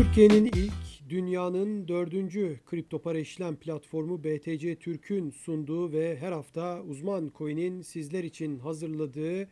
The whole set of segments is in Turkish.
Türkiye'nin ilk, dünyanın dördüncü kripto para işlem platformu BTC Türk'ün sunduğu ve her hafta uzman coin'in sizler için hazırladığı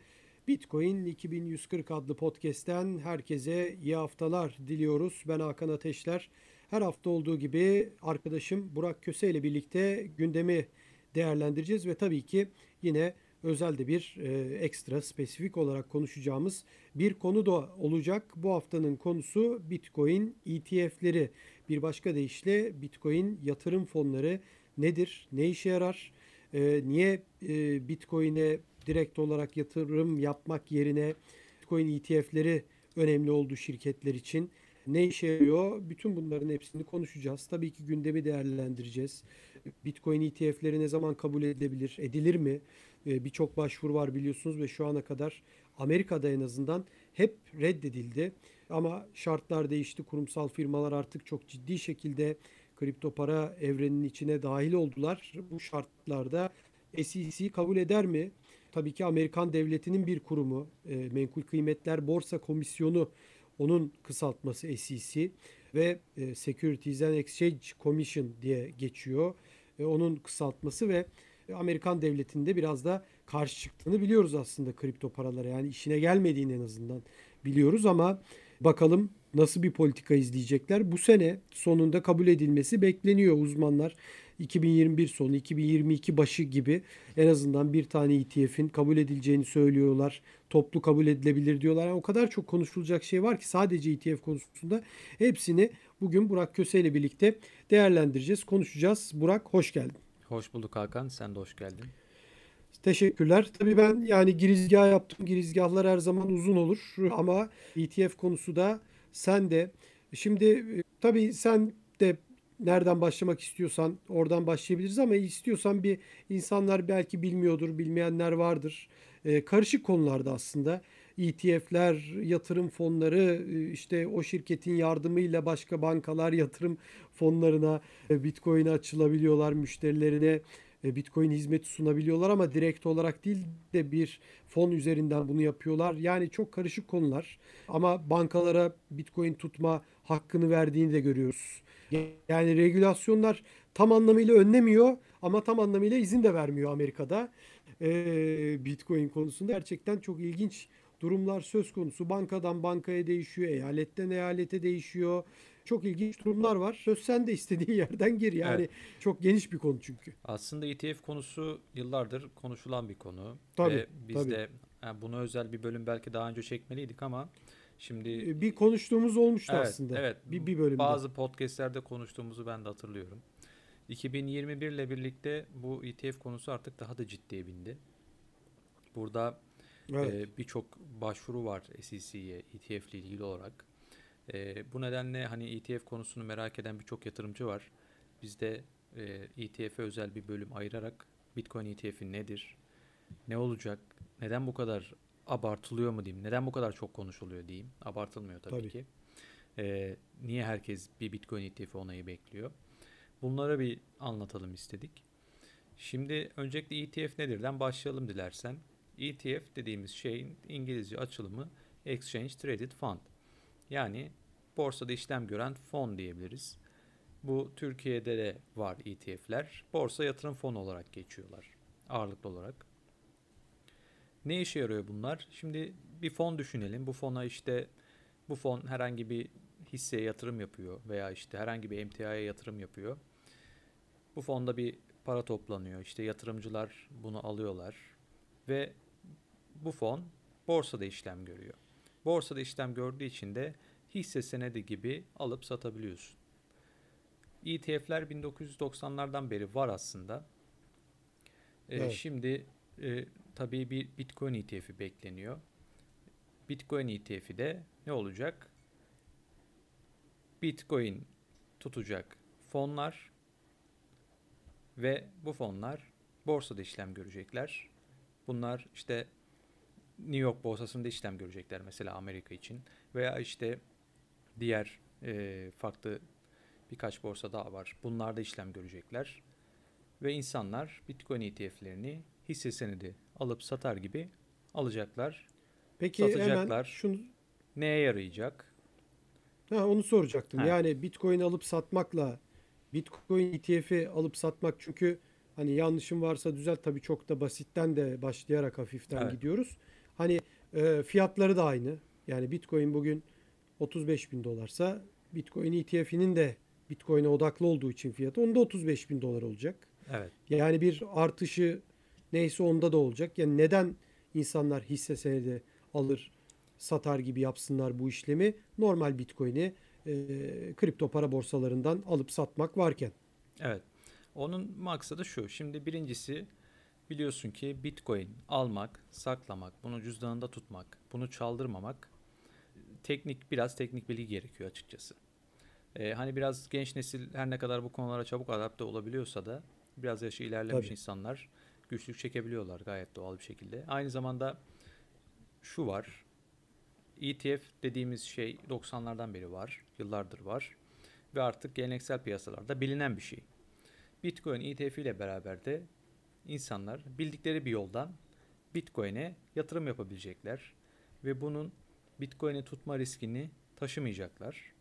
Bitcoin 2140 adlı podcast'ten herkese iyi haftalar diliyoruz. Ben Hakan Ateşler. Her hafta olduğu gibi arkadaşım Burak Köse ile birlikte gündemi değerlendireceğiz ve tabii ki yine özel de bir e, ekstra spesifik olarak konuşacağımız bir konu da olacak. Bu haftanın konusu Bitcoin ETF'leri. Bir başka deyişle Bitcoin yatırım fonları nedir? Ne işe yarar? E, niye e, Bitcoin'e direkt olarak yatırım yapmak yerine Bitcoin ETF'leri önemli oldu şirketler için? Ne işe yarıyor? Bütün bunların hepsini konuşacağız. Tabii ki gündemi değerlendireceğiz. Bitcoin ETF'leri ne zaman kabul edilebilir? Edilir mi? Ee, birçok başvuru var biliyorsunuz ve şu ana kadar Amerika'da en azından hep reddedildi. Ama şartlar değişti. Kurumsal firmalar artık çok ciddi şekilde kripto para evreninin içine dahil oldular. Bu şartlarda SEC kabul eder mi? Tabii ki Amerikan devletinin bir kurumu, e, Menkul Kıymetler Borsa Komisyonu onun kısaltması SEC ve e, Securities and Exchange Commission diye geçiyor. E, onun kısaltması ve Amerikan devletinde biraz da karşı çıktığını biliyoruz aslında kripto paralara. Yani işine gelmediğini en azından biliyoruz ama bakalım nasıl bir politika izleyecekler. Bu sene sonunda kabul edilmesi bekleniyor uzmanlar. 2021 sonu, 2022 başı gibi en azından bir tane ETF'in kabul edileceğini söylüyorlar. Toplu kabul edilebilir diyorlar. Yani o kadar çok konuşulacak şey var ki sadece ETF konusunda hepsini bugün Burak Köse ile birlikte değerlendireceğiz, konuşacağız. Burak hoş geldin. Hoş bulduk Hakan. Sen de hoş geldin. Teşekkürler. Tabii ben yani girizgah yaptım. Girizgahlar her zaman uzun olur ama ETF konusu da sen de. Şimdi e, tabii sen de nereden başlamak istiyorsan oradan başlayabiliriz ama istiyorsan bir insanlar belki bilmiyordur, bilmeyenler vardır. Ee, karışık konularda aslında. ETF'ler, yatırım fonları, e, işte o şirketin yardımıyla başka bankalar yatırım fonlarına e, Bitcoin açılabiliyorlar müşterilerine. E, Bitcoin hizmeti sunabiliyorlar ama direkt olarak değil de bir fon üzerinden bunu yapıyorlar. Yani çok karışık konular ama bankalara Bitcoin tutma hakkını verdiğini de görüyoruz. Yani regülasyonlar tam anlamıyla önlemiyor ama tam anlamıyla izin de vermiyor Amerika'da. Ee, Bitcoin konusunda gerçekten çok ilginç durumlar söz konusu. Bankadan bankaya değişiyor, eyaletten eyalete değişiyor. Çok ilginç durumlar var. Söz sen de istediğin yerden gir. Yani evet. çok geniş bir konu çünkü. Aslında ETF konusu yıllardır konuşulan bir konu. Tabii, Ve biz tabii. de yani buna özel bir bölüm belki daha önce çekmeliydik ama şimdi e, bir konuştuğumuz olmuştu evet, aslında. Evet. Bir, bir bölümde. Bazı podcastlerde konuştuğumuzu ben de hatırlıyorum. 2021 ile birlikte bu ETF konusu artık daha da ciddiye bindi. Burada evet. e, birçok başvuru var SEC'ye ETF ile ilgili olarak. E, bu nedenle hani ETF konusunu merak eden birçok yatırımcı var. Biz de e, ETF'e özel bir bölüm ayırarak Bitcoin ETF'i nedir? Ne olacak? Neden bu kadar abartılıyor mu diyeyim? Neden bu kadar çok konuşuluyor diyeyim? Abartılmıyor tabii, tabii. ki. E, niye herkes bir Bitcoin ETF onayı bekliyor? Bunlara bir anlatalım istedik. Şimdi öncelikle ETF nedirden başlayalım dilersen. ETF dediğimiz şeyin İngilizce açılımı Exchange Traded Fund. Yani borsada işlem gören fon diyebiliriz. Bu Türkiye'de de var ETF'ler. Borsa yatırım fonu olarak geçiyorlar ağırlıklı olarak. Ne işe yarıyor bunlar? Şimdi bir fon düşünelim. Bu fona işte bu fon herhangi bir hisseye yatırım yapıyor veya işte herhangi bir emtiaya yatırım yapıyor. Bu fonda bir para toplanıyor. İşte yatırımcılar bunu alıyorlar ve bu fon borsada işlem görüyor. Borsada işlem gördüğü için de hisse senedi gibi alıp satabiliyorsun. ETF'ler 1990'lardan beri var aslında. Ee, evet. Şimdi e, tabii bir Bitcoin ETF'i bekleniyor. Bitcoin ETF'i de ne olacak? Bitcoin tutacak fonlar ve bu fonlar borsada işlem görecekler. Bunlar işte New York borsasında işlem görecekler mesela Amerika için veya işte diğer e, farklı birkaç borsa daha var. Bunlarda işlem görecekler ve insanlar Bitcoin ETF'lerini hisse senedi alıp satar gibi alacaklar. Peki satacaklar. Hemen şunu... Neye yarayacak? Ha, onu soracaktım. Ha. Yani Bitcoin alıp satmakla Bitcoin ETF'i alıp satmak çünkü hani yanlışım varsa düzelt tabii çok da basitten de başlayarak hafiften evet. gidiyoruz. Hani e, fiyatları da aynı. Yani Bitcoin bugün 35 bin dolarsa Bitcoin ETF'inin de Bitcoin'e odaklı olduğu için fiyatı onda 35 bin dolar olacak. Evet. Yani bir artışı neyse onda da olacak. Yani neden insanlar hisse senedi alır satar gibi yapsınlar bu işlemi? Normal Bitcoin'i e, kripto para borsalarından alıp satmak varken. Evet. Onun maksadı şu. Şimdi birincisi biliyorsun ki Bitcoin almak, saklamak, bunu cüzdanında tutmak, bunu çaldırmamak teknik biraz teknik bilgi gerekiyor açıkçası. Ee, hani biraz genç nesil her ne kadar bu konulara çabuk adapte olabiliyorsa da biraz yaşı ilerlemiş Tabii. insanlar güçlük çekebiliyorlar gayet doğal bir şekilde. Aynı zamanda şu var. ETF dediğimiz şey 90'lardan beri var. Yıllardır var. Ve artık geleneksel piyasalarda bilinen bir şey. Bitcoin ETF ile beraber de insanlar bildikleri bir yoldan Bitcoin'e yatırım yapabilecekler. Ve bunun Bitcoin'i tutma riskini taşımayacaklar.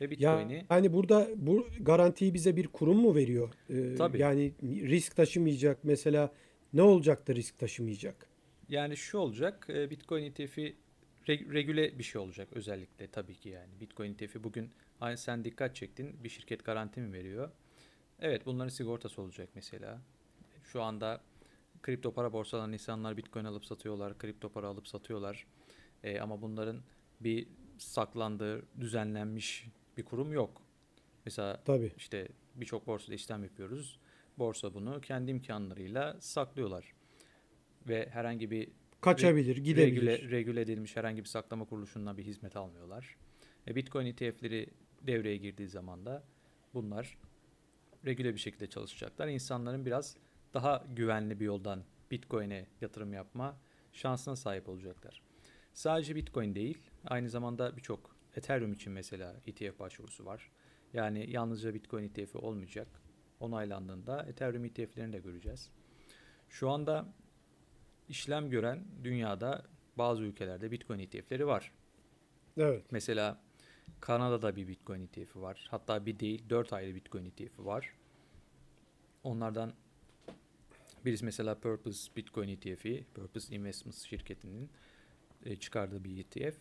Ve Bitcoin'i... Ya, yani burada bu garantiyi bize bir kurum mu veriyor? Ee, Tabii. Yani risk taşımayacak mesela ne olacak da risk taşımayacak? Yani şu olacak e, Bitcoin ETF'i regüle bir şey olacak özellikle tabii ki yani. Bitcoin ETF'i bugün hani sen dikkat çektin bir şirket garanti mi veriyor? Evet bunların sigortası olacak mesela. Şu anda kripto para borsalarında insanlar Bitcoin alıp satıyorlar, kripto para alıp satıyorlar. E, ama bunların bir saklandığı, düzenlenmiş bir kurum yok. Mesela Tabii. işte birçok borsada işlem yapıyoruz. Borsa bunu kendi imkanlarıyla saklıyorlar. Ve herhangi bir kaçabilir, re- gidebilir. Regüle, regüle edilmiş herhangi bir saklama kuruluşundan bir hizmet almıyorlar. E Bitcoin ETF'leri devreye girdiği zaman da bunlar regüle bir şekilde çalışacaklar. İnsanların biraz daha güvenli bir yoldan Bitcoin'e yatırım yapma şansına sahip olacaklar. Sadece Bitcoin değil, aynı zamanda birçok Ethereum için mesela ETF başvurusu var. Yani yalnızca Bitcoin ETF'i olmayacak. Onaylandığında Ethereum ETF'lerini de göreceğiz. Şu anda işlem gören dünyada bazı ülkelerde Bitcoin ETF'leri var. Evet. Mesela Kanada'da bir Bitcoin ETF'i var. Hatta bir değil dört ayrı Bitcoin ETF'i var. Onlardan birisi mesela Purpose Bitcoin ETF'i, Purpose Investments şirketinin e, çıkardığı bir ETF.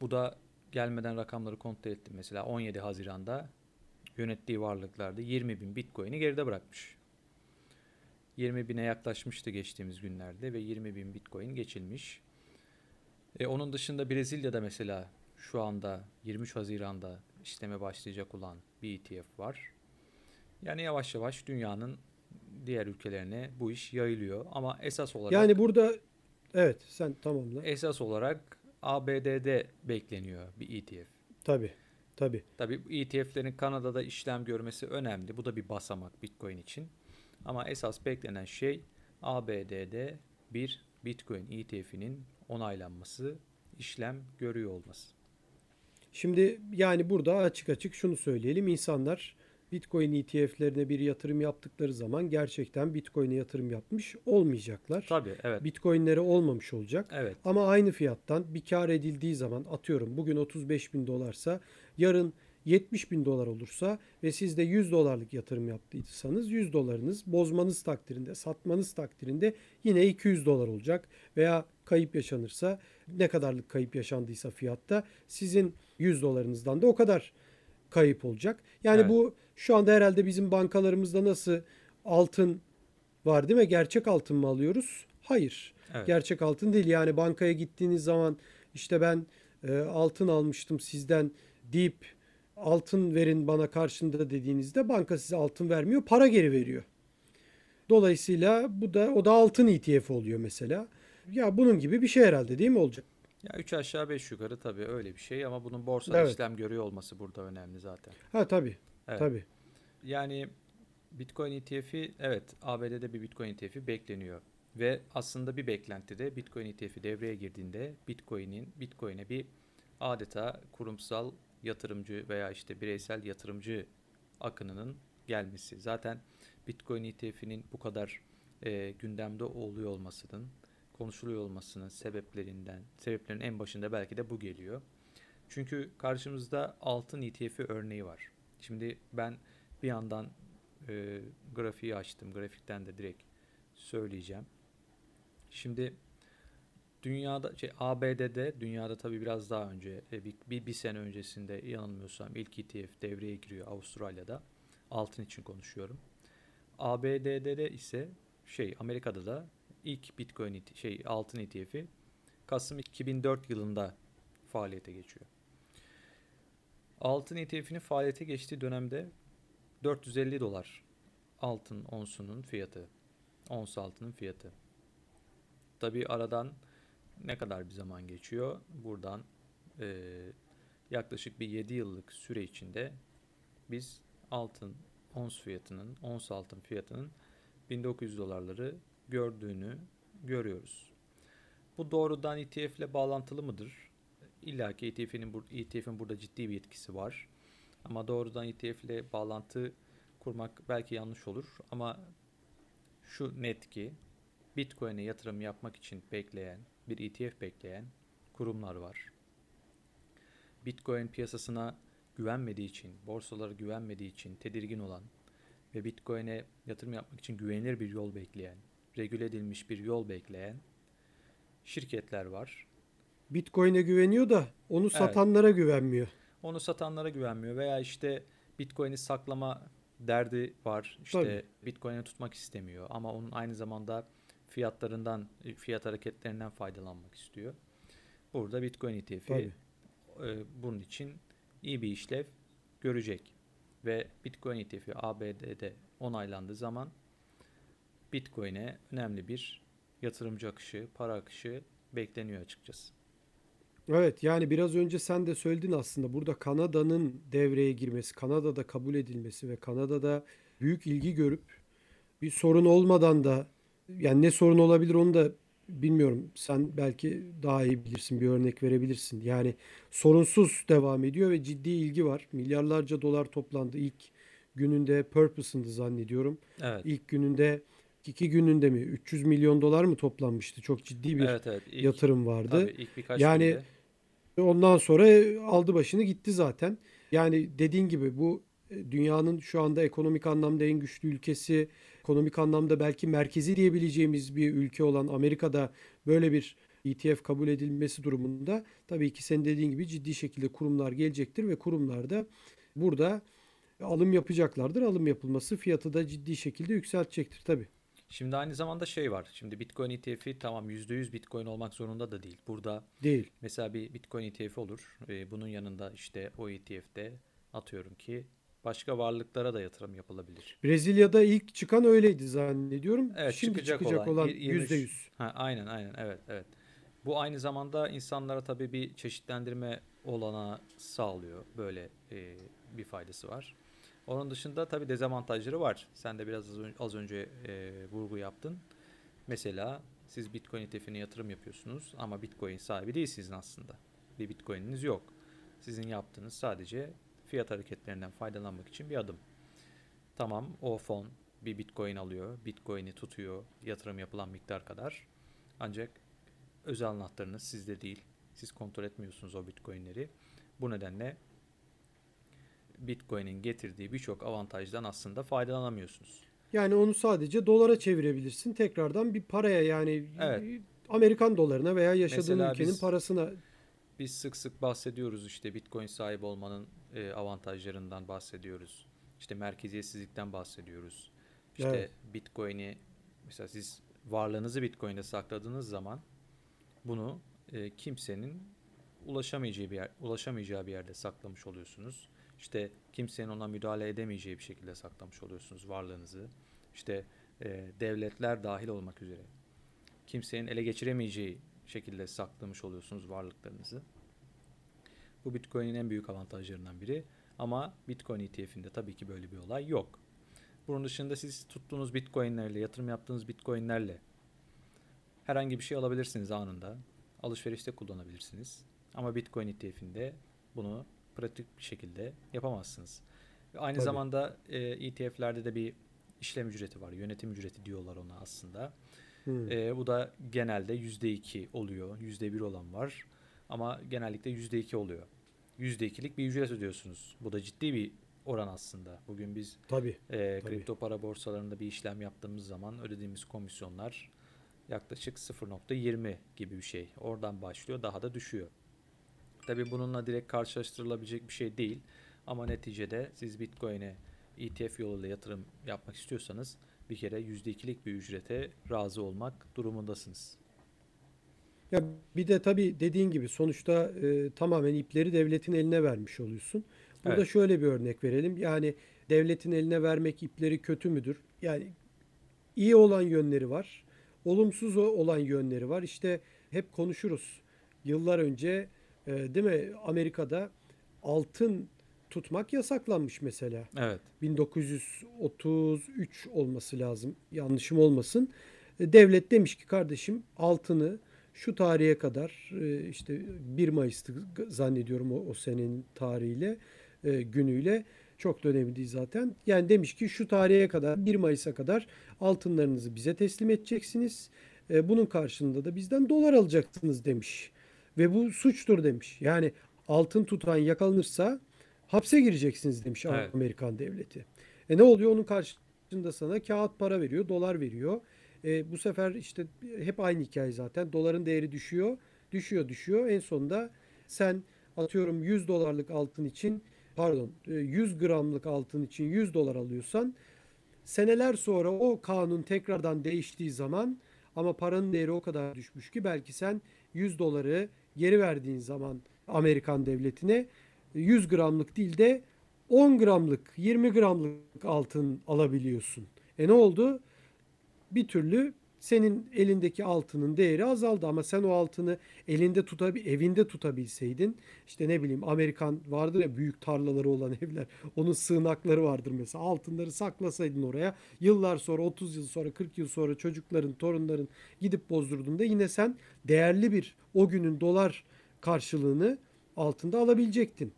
Bu da gelmeden rakamları kontrol ettim. Mesela 17 Haziran'da yönettiği varlıklarda 20 bin Bitcoin'i geride bırakmış. 20 bine yaklaşmıştı geçtiğimiz günlerde ve 20 bin Bitcoin geçilmiş. E, onun dışında Brezilya'da mesela şu anda 23 Haziran'da işleme başlayacak olan bir ETF var. Yani yavaş yavaş dünyanın diğer ülkelerine bu iş yayılıyor ama esas olarak Yani burada evet sen tamamla. Esas olarak ABD'de bekleniyor bir ETF. Tabi. Tabi. Tabi ETF'lerin Kanada'da işlem görmesi önemli. Bu da bir basamak Bitcoin için. Ama esas beklenen şey ABD'de bir Bitcoin ETF'inin onaylanması, işlem görüyor olması. Şimdi yani burada açık açık şunu söyleyelim. İnsanlar Bitcoin ETF'lerine bir yatırım yaptıkları zaman gerçekten Bitcoin'e yatırım yapmış olmayacaklar. Tabii evet. Bitcoin'leri olmamış olacak. Evet. Ama aynı fiyattan bir kar edildiği zaman atıyorum bugün 35 bin dolarsa yarın 70 bin dolar olursa ve siz de 100 dolarlık yatırım yaptıysanız 100 dolarınız bozmanız takdirinde satmanız takdirinde yine 200 dolar olacak veya kayıp yaşanırsa ne kadarlık kayıp yaşandıysa fiyatta sizin 100 dolarınızdan da o kadar kayıp olacak. Yani evet. bu şu anda herhalde bizim bankalarımızda nasıl altın var değil mi? Gerçek altın mı alıyoruz? Hayır. Evet. Gerçek altın değil. Yani bankaya gittiğiniz zaman işte ben e, altın almıştım sizden deyip altın verin bana karşında dediğinizde banka size altın vermiyor, para geri veriyor. Dolayısıyla bu da o da altın ETF oluyor mesela. Ya bunun gibi bir şey herhalde değil mi olacak? Ya 3 aşağı 5 yukarı tabii öyle bir şey ama bunun borsada evet. işlem görüyor olması burada önemli zaten. Ha tabii. Evet. Tabii. Yani Bitcoin ETF'i evet ABD'de bir Bitcoin ETF'i bekleniyor. Ve aslında bir beklentide Bitcoin ETF'i devreye girdiğinde Bitcoin'in Bitcoin'e bir adeta kurumsal yatırımcı veya işte bireysel yatırımcı akınının gelmesi. Zaten Bitcoin ETF'inin bu kadar e, gündemde oluyor olmasının konuşuluyor olmasının sebeplerinden, sebeplerin en başında belki de bu geliyor. Çünkü karşımızda altın ETF'i örneği var. Şimdi ben bir yandan e, grafiği açtım. Grafikten de direkt söyleyeceğim. Şimdi dünyada şey ABD'de dünyada tabi biraz daha önce e, bir, bir, bir sene öncesinde yanılmıyorsam ilk ETF devreye giriyor Avustralya'da. Altın için konuşuyorum. ABD'de de ise şey Amerika'da da ilk Bitcoin şey altın ETF'i Kasım 2004 yılında faaliyete geçiyor. Altın ETF'inin faaliyete geçtiği dönemde 450 dolar altın onsunun fiyatı. Ons altının fiyatı. Tabi aradan ne kadar bir zaman geçiyor? Buradan e, yaklaşık bir 7 yıllık süre içinde biz altın ons fiyatının, ons altın fiyatının 1900 dolarları gördüğünü görüyoruz. Bu doğrudan ETF ile bağlantılı mıdır? İlla ki ETF'nin bur ETF'in burada ciddi bir etkisi var. Ama doğrudan ETF ile bağlantı kurmak belki yanlış olur ama şu net ki Bitcoin'e yatırım yapmak için bekleyen, bir ETF bekleyen kurumlar var. Bitcoin piyasasına güvenmediği için, borsalara güvenmediği için tedirgin olan ve Bitcoin'e yatırım yapmak için güvenilir bir yol bekleyen, regüle edilmiş bir yol bekleyen şirketler var. Bitcoin'e güveniyor da onu evet. satanlara güvenmiyor. Onu satanlara güvenmiyor veya işte Bitcoin'i saklama derdi var. İşte. Bitcoin'i tutmak istemiyor ama onun aynı zamanda fiyatlarından, fiyat hareketlerinden faydalanmak istiyor. Burada Bitcoin ETF'i e, bunun için iyi bir işlev görecek. Ve Bitcoin ETF'i ABD'de onaylandığı zaman Bitcoin'e önemli bir yatırımcı akışı, para akışı bekleniyor açıkçası. Evet yani biraz önce sen de söyledin aslında burada Kanada'nın devreye girmesi, Kanada'da kabul edilmesi ve Kanada'da büyük ilgi görüp bir sorun olmadan da yani ne sorun olabilir onu da bilmiyorum. Sen belki daha iyi bilirsin bir örnek verebilirsin. Yani sorunsuz devam ediyor ve ciddi ilgi var. Milyarlarca dolar toplandı ilk gününde Purpose'ındı zannediyorum. Evet. İlk gününde iki gününde mi 300 milyon dolar mı toplanmıştı? Çok ciddi bir evet, evet. İlk, yatırım vardı. Tabii ilk birkaç yani günde. ondan sonra aldı başını gitti zaten. Yani dediğin gibi bu e, dünyanın şu anda ekonomik anlamda en güçlü ülkesi, ekonomik anlamda belki merkezi diyebileceğimiz bir ülke olan Amerika'da böyle bir ETF kabul edilmesi durumunda tabii ki senin dediğin gibi ciddi şekilde kurumlar gelecektir ve kurumlar da burada alım yapacaklardır. Alım yapılması fiyatı da ciddi şekilde yükseltecektir tabii. Şimdi aynı zamanda şey var. Şimdi Bitcoin ETF'i tamam %100 Bitcoin olmak zorunda da değil. Burada değil. Mesela bir Bitcoin ETF olur. Bunun yanında işte o ETF'de atıyorum ki başka varlıklara da yatırım yapılabilir. Brezilya'da ilk çıkan öyleydi zannediyorum. Evet, Şimdi çıkacak, çıkacak olan, olan %100. Ha, aynen aynen evet evet. Bu aynı zamanda insanlara tabii bir çeşitlendirme olana sağlıyor. Böyle e, bir faydası var. Onun dışında tabii dezavantajları var. Sen de biraz az önce e, vurgu yaptın. Mesela siz Bitcoin ETF'ine yatırım yapıyorsunuz ama Bitcoin sahibi değilsiniz aslında. Bir Bitcoin'iniz yok. Sizin yaptığınız sadece fiyat hareketlerinden faydalanmak için bir adım. Tamam o fon bir Bitcoin alıyor, Bitcoin'i tutuyor yatırım yapılan miktar kadar. Ancak özel anahtarınız sizde değil. Siz kontrol etmiyorsunuz o Bitcoin'leri. Bu nedenle Bitcoin'in getirdiği birçok avantajdan aslında faydalanamıyorsunuz. Yani onu sadece dolara çevirebilirsin. Tekrardan bir paraya yani evet. Amerikan dolarına veya yaşadığın Mesela ülkenin biz, parasına. Biz sık sık bahsediyoruz işte Bitcoin sahibi olmanın e, avantajlarından bahsediyoruz. İşte merkeziyetsizlikten bahsediyoruz. İşte evet. Bitcoin'i mesela siz varlığınızı Bitcoin'de sakladığınız zaman bunu e, kimsenin ulaşamayacağı bir yer, ulaşamayacağı bir yerde saklamış oluyorsunuz. İşte kimsenin ona müdahale edemeyeceği bir şekilde saklamış oluyorsunuz varlığınızı. İşte e, devletler dahil olmak üzere kimsenin ele geçiremeyeceği şekilde saklamış oluyorsunuz varlıklarınızı. Bu Bitcoin'in en büyük avantajlarından biri. Ama Bitcoin ETF'inde tabii ki böyle bir olay yok. Bunun dışında siz tuttuğunuz Bitcoin'lerle, yatırım yaptığınız Bitcoin'lerle herhangi bir şey alabilirsiniz anında. Alışverişte kullanabilirsiniz. Ama Bitcoin ETF'inde bunu pratik bir şekilde yapamazsınız. Aynı Tabii. zamanda e, ETF'lerde de bir işlem ücreti var. Yönetim ücreti diyorlar ona aslında. Hmm. E, bu da genelde %2 oluyor. %1 olan var. Ama genellikle %2 oluyor. %2'lik bir ücret ödüyorsunuz. Bu da ciddi bir oran aslında. Bugün biz tabii, e, tabii. kripto para borsalarında bir işlem yaptığımız zaman ödediğimiz komisyonlar yaklaşık 0.20 gibi bir şey. Oradan başlıyor daha da düşüyor. Tabi bununla direkt karşılaştırılabilecek bir şey değil. Ama neticede siz Bitcoin'e ETF yoluyla yatırım yapmak istiyorsanız bir kere %2'lik bir ücrete razı olmak durumundasınız. Ya bir de tabii dediğin gibi sonuçta e, tamamen ipleri devletin eline vermiş oluyorsun. Burada Evet. şöyle bir örnek verelim. Yani devletin eline vermek ipleri kötü müdür? Yani iyi olan yönleri var. Olumsuz olan yönleri var. İşte hep konuşuruz. Yıllar önce e, değil mi Amerika'da altın tutmak yasaklanmış mesela. Evet. 1933 olması lazım. Yanlışım olmasın. E, Devlet demiş ki kardeşim altını şu tarihe kadar e, işte 1 Mayıs'tı zannediyorum o, o senenin tarihiyle e, günüyle çok da önemli değil zaten. Yani demiş ki şu tarihe kadar 1 Mayıs'a kadar altınlarınızı bize teslim edeceksiniz. E, Bunun karşılığında da bizden dolar alacaksınız demiş. Ve bu suçtur demiş. Yani altın tutan yakalanırsa hapse gireceksiniz demiş Evet. Amerikan devleti. E ne oluyor? Onun karşılığında sana kağıt para veriyor, dolar veriyor. E, bu sefer işte hep aynı hikaye zaten. Doların değeri düşüyor, düşüyor, düşüyor. En sonunda sen atıyorum 100 dolarlık altın için pardon e, 100 gramlık altın için 100 dolar alıyorsan seneler sonra o kanun tekrardan değiştiği zaman ama paranın değeri o kadar düşmüş ki belki sen 100 doları geri verdiğin zaman Amerikan devletine 100 gramlık değil de 10 gramlık, 20 gramlık altın alabiliyorsun. E ne oldu? Bir türlü senin elindeki altının değeri azaldı ama sen o altını elinde tutabil evinde tutabilseydin işte ne bileyim Amerikan vardır ya büyük tarlaları olan evler onun sığınakları vardır mesela altınları saklasaydın oraya yıllar sonra 30 yıl sonra 40 yıl sonra çocukların torunların gidip bozdurduğunda yine sen değerli bir o günün dolar karşılığını altında alabilecektin.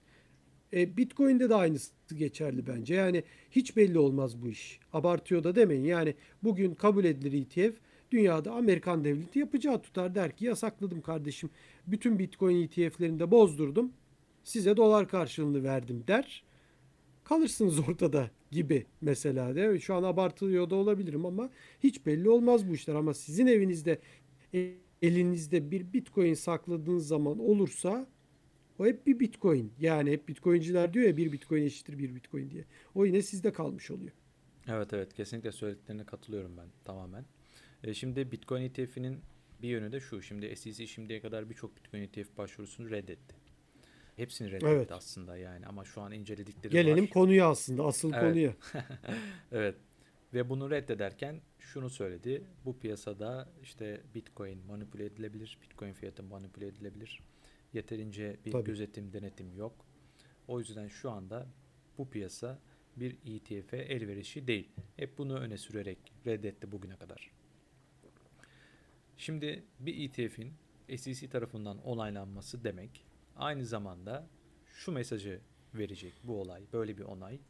E, Bitcoin'de de aynısı geçerli bence. Yani hiç belli olmaz bu iş. Abartıyor da demeyin. Yani bugün kabul edilir ETF dünyada Amerikan devleti yapacağı tutar der ki yasakladım kardeşim. Bütün Bitcoin ETF'lerini de bozdurdum. Size dolar karşılığını verdim der. Kalırsınız ortada gibi mesela de. Şu an abartılıyor da olabilirim ama hiç belli olmaz bu işler. Ama sizin evinizde e, elinizde bir Bitcoin sakladığınız zaman olursa o hep bir Bitcoin. Yani hep Bitcoinciler diyor ya bir Bitcoin eşittir bir Bitcoin diye. O yine sizde kalmış oluyor. Evet evet kesinlikle söylediklerine katılıyorum ben tamamen. E, şimdi Bitcoin ETF'inin bir yönü de şu. Şimdi SEC şimdiye kadar birçok Bitcoin ETF başvurusunu reddetti. Hepsini reddetti Evet. aslında yani ama şu an inceledikleri Gelelim var. konuya aslında asıl Evet. konuya. Evet. Ve bunu reddederken şunu söyledi. Bu piyasada işte Bitcoin manipüle edilebilir. Bitcoin fiyatı manipüle edilebilir. Yeterince bir Tabii. gözetim, denetim yok. O yüzden şu anda bu piyasa bir ETF'e elverişi değil. Hep bunu öne sürerek reddetti bugüne kadar. Şimdi bir ETF'in SEC tarafından onaylanması demek aynı zamanda şu mesajı verecek bu olay, böyle bir onay.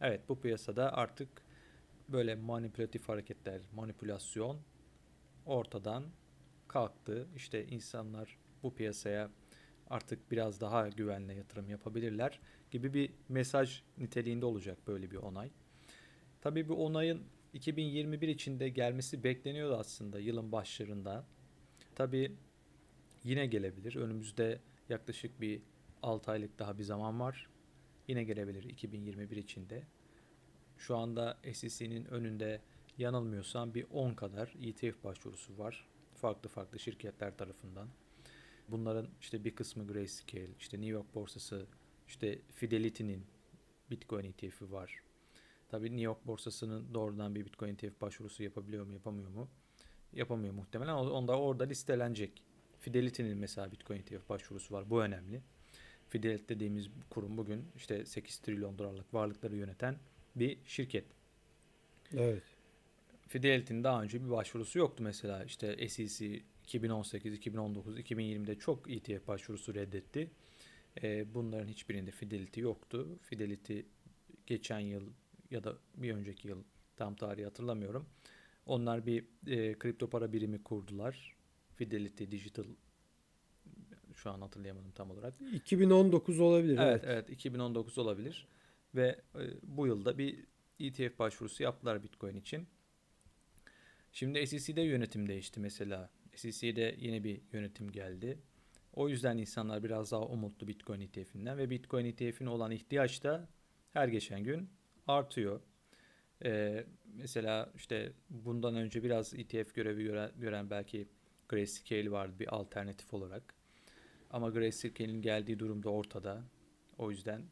Evet bu piyasada artık böyle manipülatif hareketler, manipülasyon ortadan kalktı. İşte insanlar bu piyasaya artık biraz daha güvenle yatırım yapabilirler gibi bir mesaj niteliğinde olacak böyle bir onay. Tabii bu onayın 2021 içinde gelmesi bekleniyordu aslında yılın başlarında. Tabii yine gelebilir. Önümüzde yaklaşık bir 6 aylık daha bir zaman var. Yine gelebilir 2021 içinde. Şu anda SEC'nin önünde yanılmıyorsam bir 10 kadar ETF başvurusu var. Farklı farklı şirketler tarafından. Bunların işte bir kısmı Grayscale, işte New York borsası, işte Fidelity'nin Bitcoin ETF'i var. Tabii New York borsasının doğrudan bir Bitcoin ETF başvurusu yapabiliyor mu, yapamıyor mu? Yapamıyor muhtemelen. Onda orada listelenecek. Fidelity'nin mesela Bitcoin ETF başvurusu var. Bu önemli. Fidelity dediğimiz kurum bugün işte 8 trilyon dolarlık varlıkları yöneten bir şirket. Evet. Fidelity'nin daha önce bir başvurusu yoktu mesela. İşte SEC 2018, 2019, 2020'de çok ETF başvurusu reddetti. Bunların hiçbirinde Fidelity yoktu. Fidelity geçen yıl ya da bir önceki yıl tam tarihi hatırlamıyorum. Onlar bir e, kripto para birimi kurdular. Fidelity Digital Şu an hatırlayamadım tam olarak. 2019 olabilir. Evet, evet, evet 2019 olabilir. Ve e, bu yılda bir ETF başvurusu yaptılar Bitcoin için. Şimdi SEC'de yönetim değişti mesela. SEC'de yeni bir yönetim geldi. O yüzden insanlar biraz daha umutlu Bitcoin ETF'inden ve Bitcoin ETF'ine olan ihtiyaç da her geçen gün artıyor. Ee, mesela işte bundan önce biraz ETF görevi gören, gören belki Grayscale vardı bir alternatif olarak. Ama Grayscale'in geldiği durumda ortada. O yüzden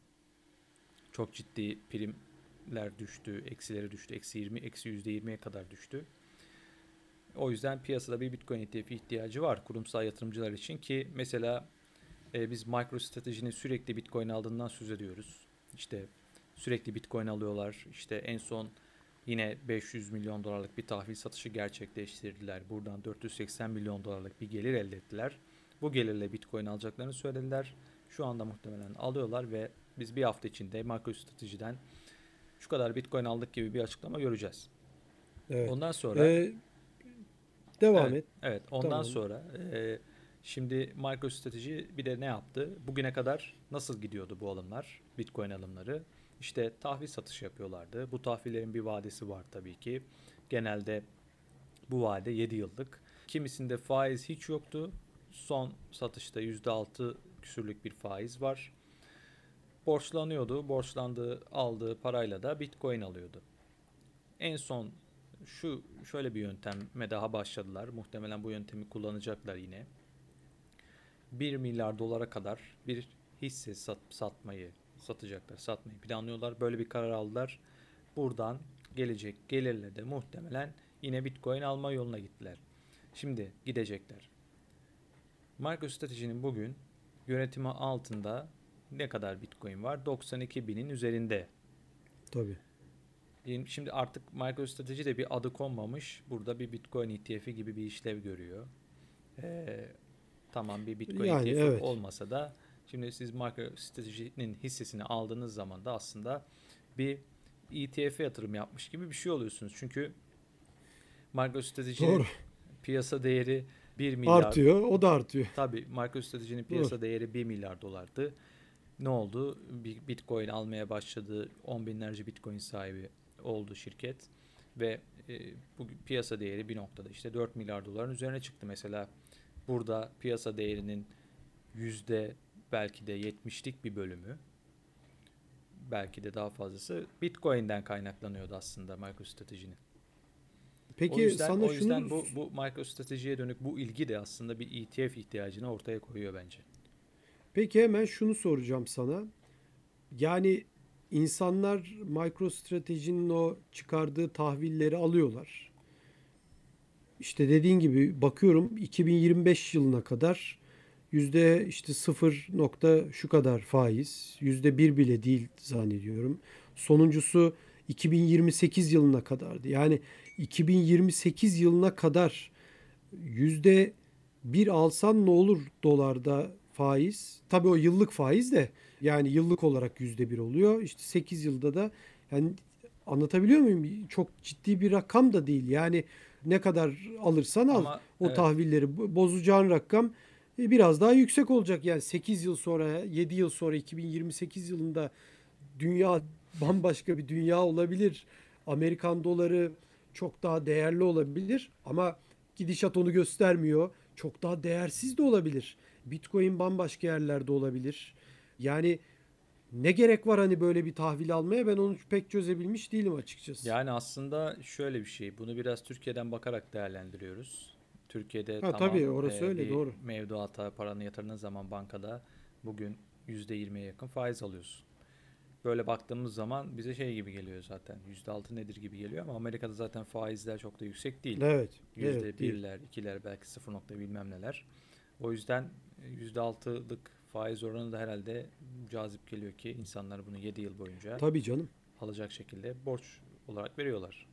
çok ciddi primler düştü, eksileri düştü. Eksi 20, eksi %20'ye kadar düştü. O yüzden piyasada bir Bitcoin ETF ihtiyacı var kurumsal yatırımcılar için ki mesela e, biz MicroStrategy'nin sürekli Bitcoin aldığından söz ediyoruz. İşte sürekli Bitcoin alıyorlar. İşte en son yine 500 milyon dolarlık bir tahvil satışı gerçekleştirdiler. Buradan 480 milyon dolarlık bir gelir elde ettiler. Bu gelirle Bitcoin alacaklarını söylediler. Şu anda muhtemelen alıyorlar ve biz bir hafta içinde MicroStrategy'den şu kadar Bitcoin aldık gibi bir açıklama göreceğiz. Evet. Ondan sonra ee, devam evet, et. Evet. Ondan tamam. sonra e, şimdi MicroStrategy bir de ne yaptı? Bugüne kadar nasıl gidiyordu bu alımlar? Bitcoin alımları. İşte tahvil satışı yapıyorlardı. Bu tahvillerin bir vadesi var tabii ki. Genelde bu vade 7 yıllık. Kimisinde faiz hiç yoktu. Son satışta %6 küsürlük bir faiz var. Borçlanıyordu. Borçlandığı, aldığı parayla da Bitcoin alıyordu. En son şu şöyle bir yönteme daha başladılar. Muhtemelen bu yöntemi kullanacaklar yine. 1 milyar dolara kadar bir hisse sat, satmayı satacaklar, satmayı planlıyorlar. Böyle bir karar aldılar. Buradan gelecek gelirle de muhtemelen yine Bitcoin alma yoluna gittiler. Şimdi gidecekler. MicroStrategy'nin bugün yönetimi altında ne kadar Bitcoin var? 92 binin üzerinde. Tabii. Şimdi artık MicroStrategy de bir adı konmamış. Burada bir Bitcoin ETF'i gibi bir işlev görüyor. Ee, tamam bir Bitcoin yani, ETF evet. olmasa da şimdi siz MicroStrategy'nin hissesini aldığınız zaman da aslında bir ETF'e yatırım yapmış gibi bir şey oluyorsunuz. Çünkü MicroStrategy'nin piyasa değeri 1 milyar. Artıyor, o da artıyor. Tabii MicroStrategy'nin piyasa Doğru. değeri 1 milyar dolardı. Ne oldu? Bir Bitcoin almaya başladı. 10 binlerce Bitcoin sahibi oldu şirket ve e, bu piyasa değeri bir noktada işte 4 milyar doların üzerine çıktı mesela. Burada piyasa değerinin yüzde belki de 70'lik bir bölümü belki de daha fazlası Bitcoin'den kaynaklanıyordu aslında MicroStrategy'nin. Peki o yüzden, sana o yüzden şunu... bu, bu MicroStrategy'ye dönük bu ilgi de aslında bir ETF ihtiyacını ortaya koyuyor bence. Peki hemen şunu soracağım sana. Yani insanlar MicroStrategy'nin o çıkardığı tahvilleri alıyorlar. İşte dediğin gibi bakıyorum 2025 yılına kadar yüzde işte sıfır nokta şu kadar faiz yüzde bir bile değil zannediyorum. Sonuncusu 2028 yılına kadardı. Yani 2028 yılına kadar yüzde bir alsan ne olur dolarda faiz? Tabii o yıllık faiz de yani yıllık olarak yüzde bir oluyor. İşte 8 yılda da yani anlatabiliyor muyum? Çok ciddi bir rakam da değil. Yani ne kadar alırsan al Ama, o evet. tahvilleri bozacağın rakam biraz daha yüksek olacak. Yani 8 yıl sonra 7 yıl sonra 2028 yılında dünya bambaşka bir dünya olabilir. Amerikan doları çok daha değerli olabilir ama gidişat onu göstermiyor. Çok daha değersiz de olabilir. Bitcoin bambaşka yerlerde olabilir. Yani ne gerek var hani böyle bir tahvil almaya ben onu pek çözebilmiş değilim açıkçası. Yani aslında şöyle bir şey. Bunu biraz Türkiye'den bakarak değerlendiriyoruz. Türkiye'de ha, tamam tabii, orası e, öyle, bir doğru. mevduata paranı yatırdığın zaman bankada bugün %20'ye yakın faiz alıyorsun. Böyle baktığımız zaman bize şey gibi geliyor zaten. %6 nedir gibi geliyor ama Amerika'da zaten faizler çok da yüksek değil. Evet. %1'ler, evet, 2'ler belki 0 nokta bilmem neler. O yüzden %6'lık faiz oranı da herhalde cazip geliyor ki insanlar bunu 7 yıl boyunca Tabii canım. alacak şekilde borç olarak veriyorlar.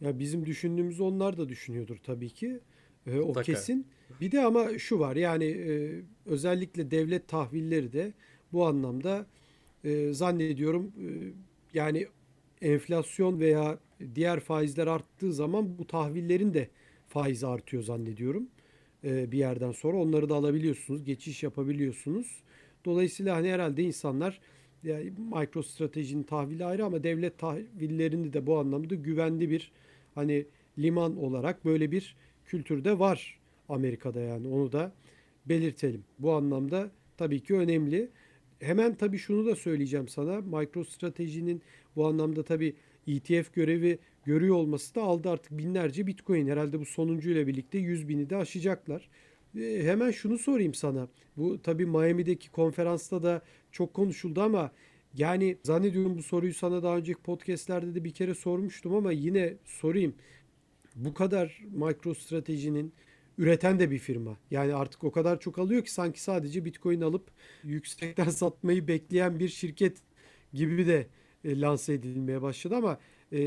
Ya bizim düşündüğümüz onlar da düşünüyordur tabii ki. Ee, o Mutlaka. kesin. Bir de ama şu var yani e, özellikle devlet tahvilleri de bu anlamda e, zannediyorum e, yani enflasyon veya diğer faizler arttığı zaman bu tahvillerin de faizi artıyor zannediyorum. e, bir yerden sonra onları da alabiliyorsunuz, geçiş yapabiliyorsunuz. Dolayısıyla hani herhalde insanlar yani MicroStrategy'nin tahvili ayrı ama devlet tahvillerini de bu anlamda güvenli bir hani liman olarak böyle bir kültürde var Amerika'da yani onu da belirtelim. Bu anlamda tabii ki önemli. Hemen tabii şunu da söyleyeceğim sana. MicroStrategy'nin bu anlamda tabii ETF görevi görüyor olması da aldı artık binlerce Bitcoin. Herhalde bu sonuncuyla birlikte 100 bini de aşacaklar. E, hemen şunu sorayım sana. Bu tabii Miami'deki konferansta da çok konuşuldu ama yani zannediyorum bu soruyu sana daha önceki podcastlerde de bir kere sormuştum ama yine sorayım. Bu kadar MicroStrategy'nin üreten de bir firma. Yani artık o kadar çok alıyor ki sanki sadece Bitcoin alıp yüksekten satmayı bekleyen bir şirket gibi de e, lanse edilmeye başladı ama e,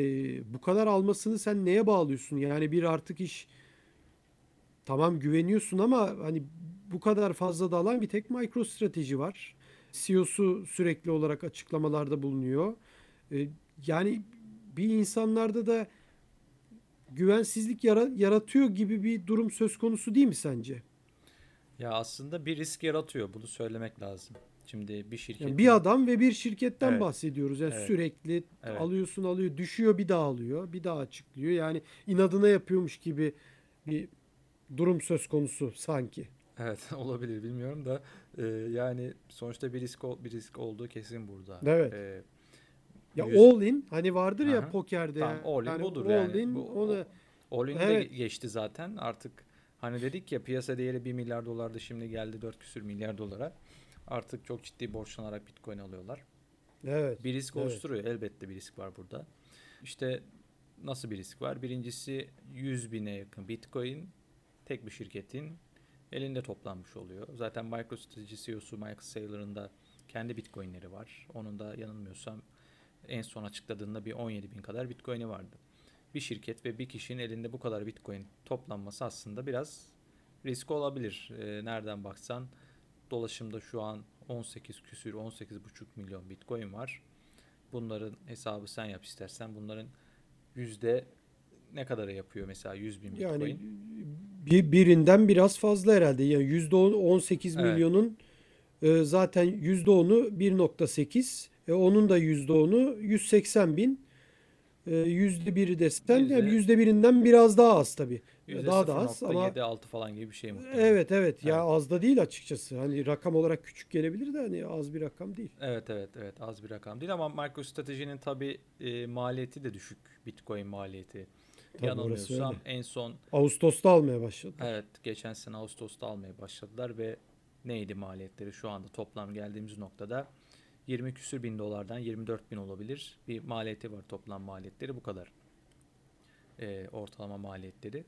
bu kadar almasını sen neye bağlıyorsun? Yani bir artık iş tamam güveniyorsun ama hani bu kadar fazla da alan bir tek MicroStrateji var. CEO'su sürekli olarak açıklamalarda bulunuyor. E, yani bir insanlarda da güvensizlik yaratıyor gibi bir durum söz konusu değil mi sence? Ya aslında bir risk yaratıyor. Bunu söylemek lazım. Şimdi bir şirket yani bir adam ve bir şirketten evet. bahsediyoruz. Yani evet. sürekli evet. alıyorsun alıyor, düşüyor bir daha alıyor, bir daha açıklıyor. Yani inadına yapıyormuş gibi bir durum söz konusu sanki. Evet olabilir bilmiyorum da e, yani sonuçta bir risk bir risk olduğu kesin burada. Evet. E, ya yüz... all in hani vardır Aha. ya pokerde. Tamam, all in yani budur all yani. In, Bu, onu... All in evet. de geçti zaten artık hani dedik ya piyasa değeri 1 milyar dolardı şimdi geldi 4 küsür milyar dolara. Artık çok ciddi borçlanarak bitcoin alıyorlar. Evet. Bir risk evet. oluşturuyor elbette bir risk var burada. İşte nasıl bir risk var? Birincisi 100 bine yakın bitcoin tek bir şirketin elinde toplanmış oluyor. Zaten MicroStrategy CEO'su Michael Saylor'ın da kendi bitcoinleri var. Onun da yanılmıyorsam en son açıkladığında bir 17 bin kadar bitcoin'i vardı. Bir şirket ve bir kişinin elinde bu kadar bitcoin toplanması aslında biraz risk olabilir. E, nereden baksan dolaşımda şu an 18 küsür 18,5 milyon bitcoin var. Bunların hesabı sen yap istersen. Bunların yüzde ne kadar yapıyor mesela 100 bin bitcoin? Yani bir, birinden biraz fazla herhalde. Yani yüzde 18 evet. milyonun e, zaten yüzde 10'u 1.8 e, onun da yüzde onu 180 bin. E, yüzde biri desen yüzde, yani yüzde birinden biraz daha az tabii. Yüzde daha da az ama 7 6 falan gibi bir şey muhtemelen. Evet evet ya az da değil açıkçası. Hani rakam olarak küçük gelebilir de hani az bir rakam değil. Evet evet evet az bir rakam değil ama MicroStrategy'nin tabii e, maliyeti de düşük. Bitcoin maliyeti. Tabii Yanılmıyorsam en son Ağustos'ta almaya başladı. Evet, geçen sene Ağustos'ta almaya başladılar ve neydi maliyetleri şu anda toplam geldiğimiz noktada 20 küsür bin dolardan 24 bin olabilir. Bir maliyeti var toplam maliyetleri bu kadar. E, ortalama maliyetleri.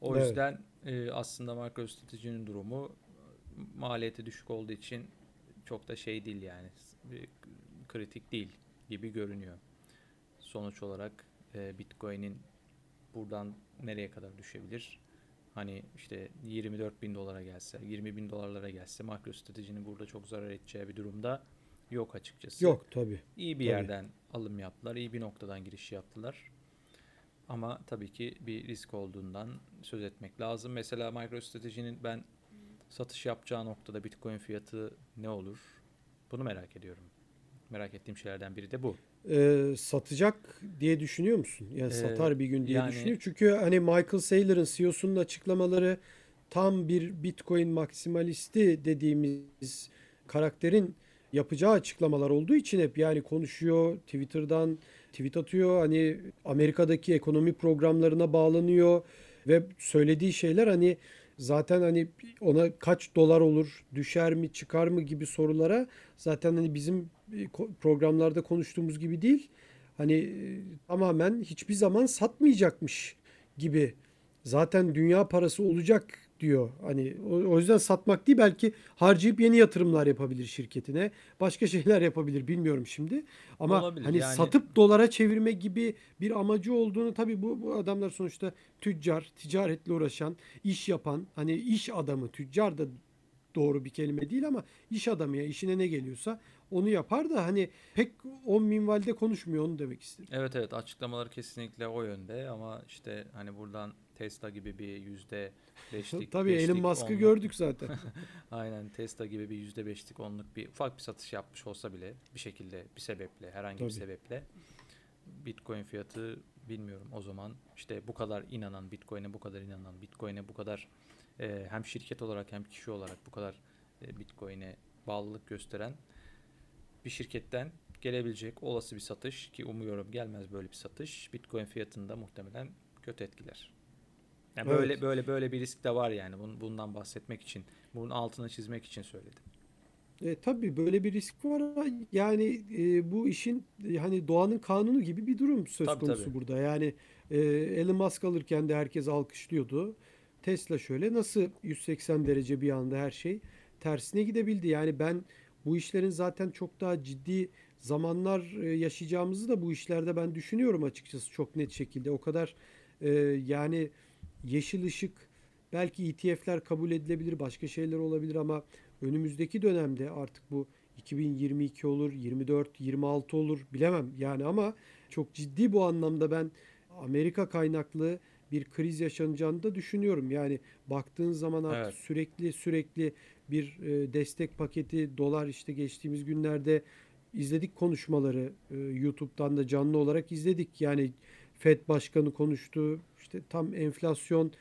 O evet. yüzden e, aslında MicroStrategy'nin durumu maliyeti düşük olduğu için çok da şey değil yani kritik değil gibi görünüyor. Sonuç olarak e, Bitcoin'in buradan nereye kadar düşebilir? Hani işte 24 bin dolara gelse, 20 bin dolarlara gelse MicroStrategy'nin burada çok zarar edeceği bir durumda yok açıkçası. Yok tabii. İyi bir tabii. yerden alım yaptılar. iyi bir noktadan giriş yaptılar. Ama tabii ki bir risk olduğundan söz etmek lazım. Mesela MicroStrategy'nin ben satış yapacağı noktada Bitcoin fiyatı ne olur? Bunu merak ediyorum. Merak ettiğim şeylerden biri de bu. Ee, satacak diye düşünüyor musun? Yani ee, satar bir gün diye yani, düşünüyor. Çünkü hani Michael Saylor'ın CEO'sunun açıklamaları tam bir Bitcoin maksimalisti dediğimiz karakterin yapacağı açıklamalar olduğu için hep yani konuşuyor Twitter'dan tweet atıyor. Hani Amerika'daki ekonomi programlarına bağlanıyor ve söylediği şeyler hani zaten hani ona kaç dolar olur düşer mi çıkar mı gibi sorulara zaten hani bizim e, programlarda konuştuğumuz gibi değil. Hani e, tamamen hiçbir zaman satmayacakmış gibi. Zaten dünya parası olacak diyor. Hani o, o yüzden satmak değil belki harcayıp yeni yatırımlar yapabilir şirketine. Başka şeyler yapabilir bilmiyorum şimdi. Ama Olabilir, hani yani... satıp dolara çevirme gibi bir amacı olduğunu tabii bu, bu adamlar sonuçta tüccar, ticaretle uğraşan, iş yapan, hani iş adamı, tüccar da doğru bir kelime değil ama iş adamı ya işine ne geliyorsa onu yapar da hani pek o minvalde konuşmuyor onu demek istedim. Evet evet açıklamaları kesinlikle o yönde ama işte hani buradan Tesla gibi bir yüzde beşlik Tabii Elon Musk'ı gördük zaten. Aynen Tesla gibi bir yüzde beşlik onluk bir ufak bir satış yapmış olsa bile bir şekilde bir sebeple herhangi Tabii. bir sebeple Bitcoin fiyatı bilmiyorum o zaman işte bu kadar inanan Bitcoin'e bu kadar inanan Bitcoin'e bu kadar e, hem şirket olarak hem kişi olarak bu kadar e, Bitcoin'e bağlılık gösteren bir şirketten gelebilecek olası bir satış ki umuyorum gelmez böyle bir satış Bitcoin fiyatında muhtemelen kötü etkiler. Yani evet. böyle böyle böyle bir risk de var yani bundan bahsetmek için, bunun altını çizmek için söyledim. E, tabii böyle bir risk var. Yani e, bu işin e, hani doğanın kanunu gibi bir durum söz tabii, konusu tabii. burada. Yani e, Elon Musk alırken de herkes alkışlıyordu. Tesla şöyle nasıl 180 derece bir anda her şey tersine gidebildi. Yani ben bu işlerin zaten çok daha ciddi zamanlar e, yaşayacağımızı da bu işlerde ben düşünüyorum açıkçası çok net şekilde. O kadar e, yani yeşil ışık belki ETF'ler kabul edilebilir, başka şeyler olabilir ama önümüzdeki dönemde artık bu 2022 olur, 24, 26 olur bilemem yani ama çok ciddi bu anlamda ben Amerika kaynaklı bir kriz yaşanacağını da düşünüyorum. Yani baktığın zaman artık evet. sürekli sürekli bir e, destek paketi dolar işte geçtiğimiz günlerde izledik konuşmaları e, YouTube'dan da canlı olarak izledik. Yani Fed başkanı konuştu. İşte tam enflasyon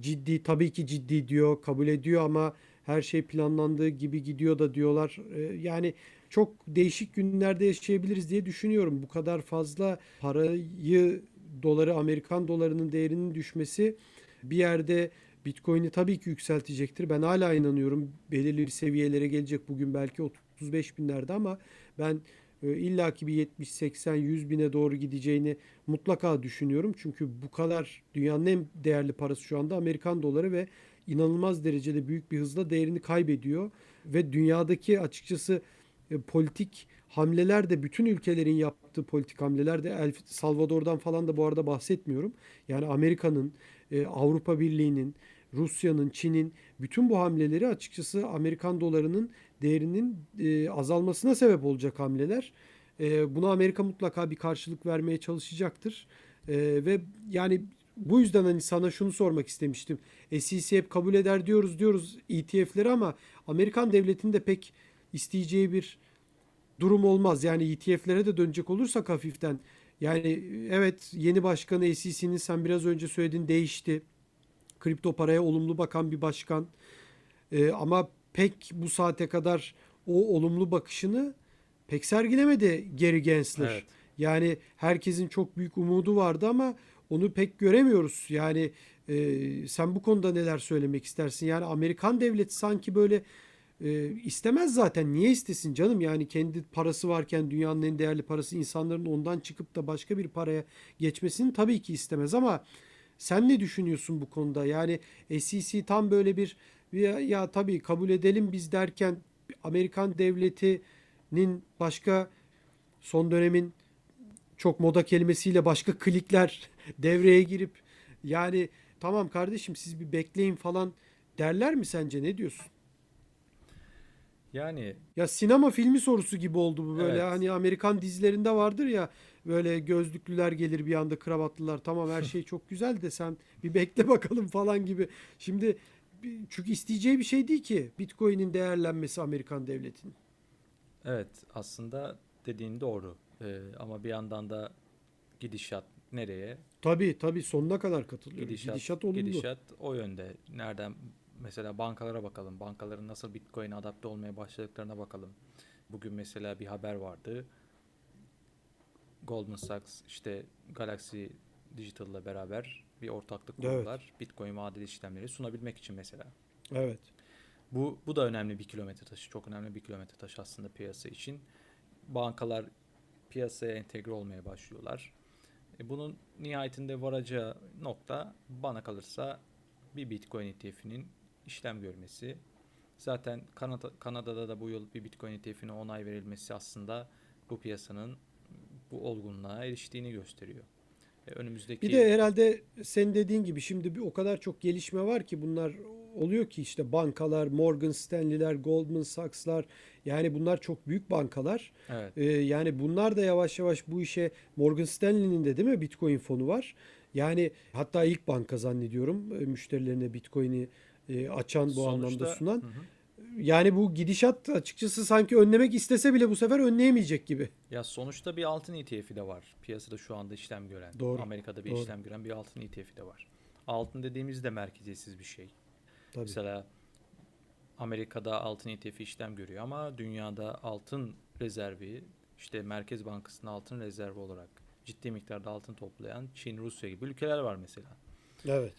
ciddi tabii ki ciddi diyor, kabul ediyor ama her şey planlandığı gibi gidiyor da diyorlar. E, yani çok değişik günlerde yaşayabiliriz diye düşünüyorum. Bu kadar fazla parayı doları Amerikan dolarının değerinin düşmesi bir yerde Bitcoin'i tabii ki yükseltecektir. Ben hala inanıyorum belirli seviyelere gelecek bugün belki 35 binlerde ama ben illaki bir 70, 80, 100 bine doğru gideceğini mutlaka düşünüyorum. Çünkü bu kadar dünyanın en değerli parası şu anda Amerikan doları ve inanılmaz derecede büyük bir hızla değerini kaybediyor. Ve dünyadaki açıkçası e, politik hamleler de bütün ülkelerin yaptığı politik hamleler de El Salvador'dan falan da bu arada bahsetmiyorum. Yani Amerika'nın, e, Avrupa Birliği'nin, Rusya'nın, Çin'in bütün bu hamleleri açıkçası Amerikan dolarının değerinin e, azalmasına sebep olacak hamleler. E, buna Amerika mutlaka bir karşılık vermeye çalışacaktır. E, ve yani bu yüzden hani sana şunu sormak istemiştim. SEC hep kabul eder diyoruz diyoruz ETF'leri ama Amerikan devletinin de pek isteyeceği bir durum olmaz. Yani ETF'lere de dönecek olursak hafiften. Yani evet yeni başkanı SEC'nin sen biraz önce söylediğin değişti. Kripto paraya olumlu bakan bir başkan. Ee, ama pek bu saate kadar o olumlu bakışını pek sergilemedi Gary Gensler. Evet. Yani herkesin çok büyük umudu vardı ama onu pek göremiyoruz. Yani e, sen bu konuda neler söylemek istersin? Yani Amerikan devleti sanki böyle e, istemez zaten. Niye istesin canım? Yani kendi parası varken dünyanın en değerli parası insanların ondan çıkıp da başka bir paraya geçmesini tabii ki istemez ama sen ne düşünüyorsun bu konuda? Yani SEC tam böyle bir ya, ya tabii kabul edelim biz derken Amerikan devletinin başka son dönemin çok moda kelimesiyle başka klikler devreye girip yani tamam kardeşim siz bir bekleyin falan derler mi sence ne diyorsun? Yani ya sinema filmi sorusu gibi oldu bu böyle. Evet. Hani Amerikan dizilerinde vardır ya böyle gözlüklüler gelir bir anda kravatlılar. Tamam her şey çok güzel de sen bir bekle bakalım falan gibi. Şimdi çünkü isteyeceği bir şey değil ki Bitcoin'in değerlenmesi Amerikan devletinin. Evet aslında dediğin doğru. Ee, ama bir yandan da gidişat nereye? Tabii tabii sonuna kadar katılıyorum. Gidişat, gidişat olumlu. Gidişat o yönde. Nereden mesela bankalara bakalım. Bankaların nasıl Bitcoin'e adapte olmaya başladıklarına bakalım. Bugün mesela bir haber vardı. Goldman Sachs işte Galaxy Digital'la beraber bir ortaklık kurdular. Evet. Bitcoin vadeli işlemleri sunabilmek için mesela. Evet. Bu bu da önemli bir kilometre taşı. Çok önemli bir kilometre taşı aslında piyasa için. Bankalar piyasaya entegre olmaya başlıyorlar. E bunun nihayetinde varacağı nokta bana kalırsa bir Bitcoin ETF'inin işlem görmesi. Zaten Kanada, Kanada'da da bu yıl bir Bitcoin ETF'ine onay verilmesi aslında bu piyasanın bu olgunluğa eriştiğini gösteriyor. E, önümüzdeki Bir de herhalde sen dediğin gibi şimdi bir o kadar çok gelişme var ki bunlar oluyor ki işte bankalar, Morgan Stanley'ler, Goldman Sachs'lar yani bunlar çok büyük bankalar. Evet. Ee, yani bunlar da yavaş yavaş bu işe Morgan Stanley'nin de değil mi Bitcoin fonu var. Yani hatta ilk banka zannediyorum e, müşterilerine Bitcoin'i e, açan bu Sonuçta- anlamda sunan. Hı hı. Yani bu gidişat açıkçası sanki önlemek istese bile bu sefer önleyemeyecek gibi. Ya sonuçta bir altın ETF'i de var. Piyasada şu anda işlem gören. Doğru, Amerika'da bir doğru. işlem gören bir altın ETF'i de var. Altın dediğimiz de merkeziyetsiz bir şey. Tabii. Mesela Amerika'da altın ETF'i işlem görüyor ama dünyada altın rezervi işte Merkez Bankası'nın altın rezervi olarak ciddi miktarda altın toplayan Çin, Rusya gibi ülkeler var mesela. Evet.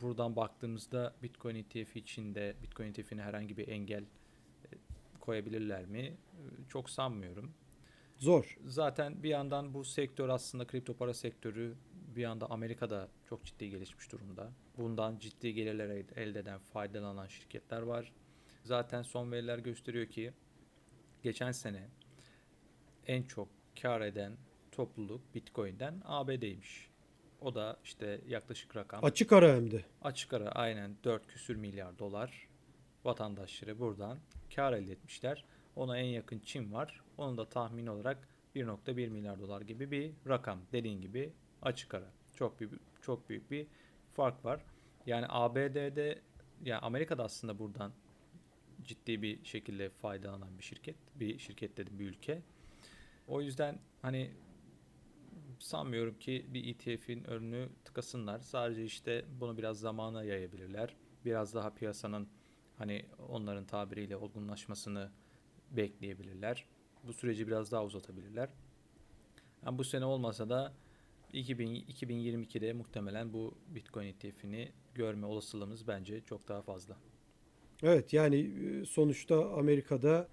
Buradan baktığımızda Bitcoin ETF içinde Bitcoin ETF'ine herhangi bir engel e, koyabilirler mi? E, Çok sanmıyorum. Zor. Zaten bir yandan bu sektör aslında kripto para sektörü bir yanda Amerika'da çok ciddi gelişmiş durumda. Bundan ciddi gelirler el- elde eden, faydalanan şirketler var. Zaten son veriler gösteriyor ki geçen sene en çok kar eden topluluk Bitcoin'den ABD'ymiş. O da işte yaklaşık rakam Açık ara hem de. açık ara aynen 4 küsür milyar dolar vatandaşları buradan kar elde etmişler. Ona en yakın Çin var. Onun da tahmin olarak 1.1 milyar dolar gibi bir rakam. Dediğin gibi açık ara. Çok büyük çok büyük bir fark var. Yani ABD'de yani Amerika'da aslında buradan ciddi bir şekilde faydalanan bir şirket. Bir şirket dedim bir ülke. O yüzden hani sanmıyorum ki bir ETF'in önünü tıkasınlar. Sadece işte bunu biraz zamana yayabilirler. Biraz daha piyasanın hani onların tabiriyle olgunlaşmasını bekleyebilirler. Bu süreci biraz daha uzatabilirler. Yani bu sene olmasa da 2000, 2022'de muhtemelen bu Bitcoin ETF'ini görme olasılığımız bence çok daha fazla. Evet yani e, sonuçta Amerika'da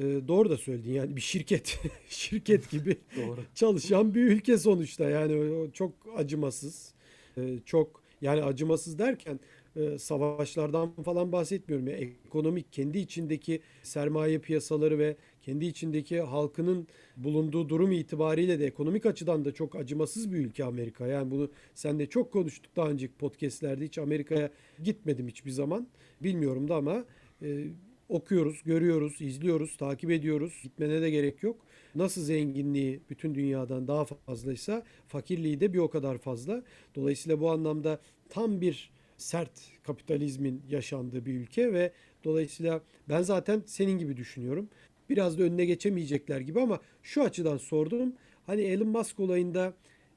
e, doğru da söyledin yani bir şirket şirket gibi Doğru. çalışan bir ülke sonuçta yani çok acımasız E, çok yani acımasız derken e, savaşlardan falan bahsetmiyorum ya ekonomik kendi içindeki sermaye piyasaları ve kendi içindeki halkının bulunduğu durum itibariyle de ekonomik açıdan da çok acımasız bir ülke Amerika. Yani bunu sen de çok konuştuk daha önceki podcastlerde hiç Amerika'ya gitmedim hiçbir zaman. Bilmiyorum da ama e, okuyoruz, görüyoruz, izliyoruz, takip ediyoruz. Gitmene de gerek yok. Nasıl zenginliği bütün dünyadan daha fazlaysa fakirliği de bir o kadar fazla. Dolayısıyla bu anlamda tam bir sert kapitalizmin yaşandığı bir ülke ve dolayısıyla ben zaten senin gibi düşünüyorum. Biraz da önüne geçemeyecekler gibi ama şu açıdan sordum. Hani Elon Musk olayında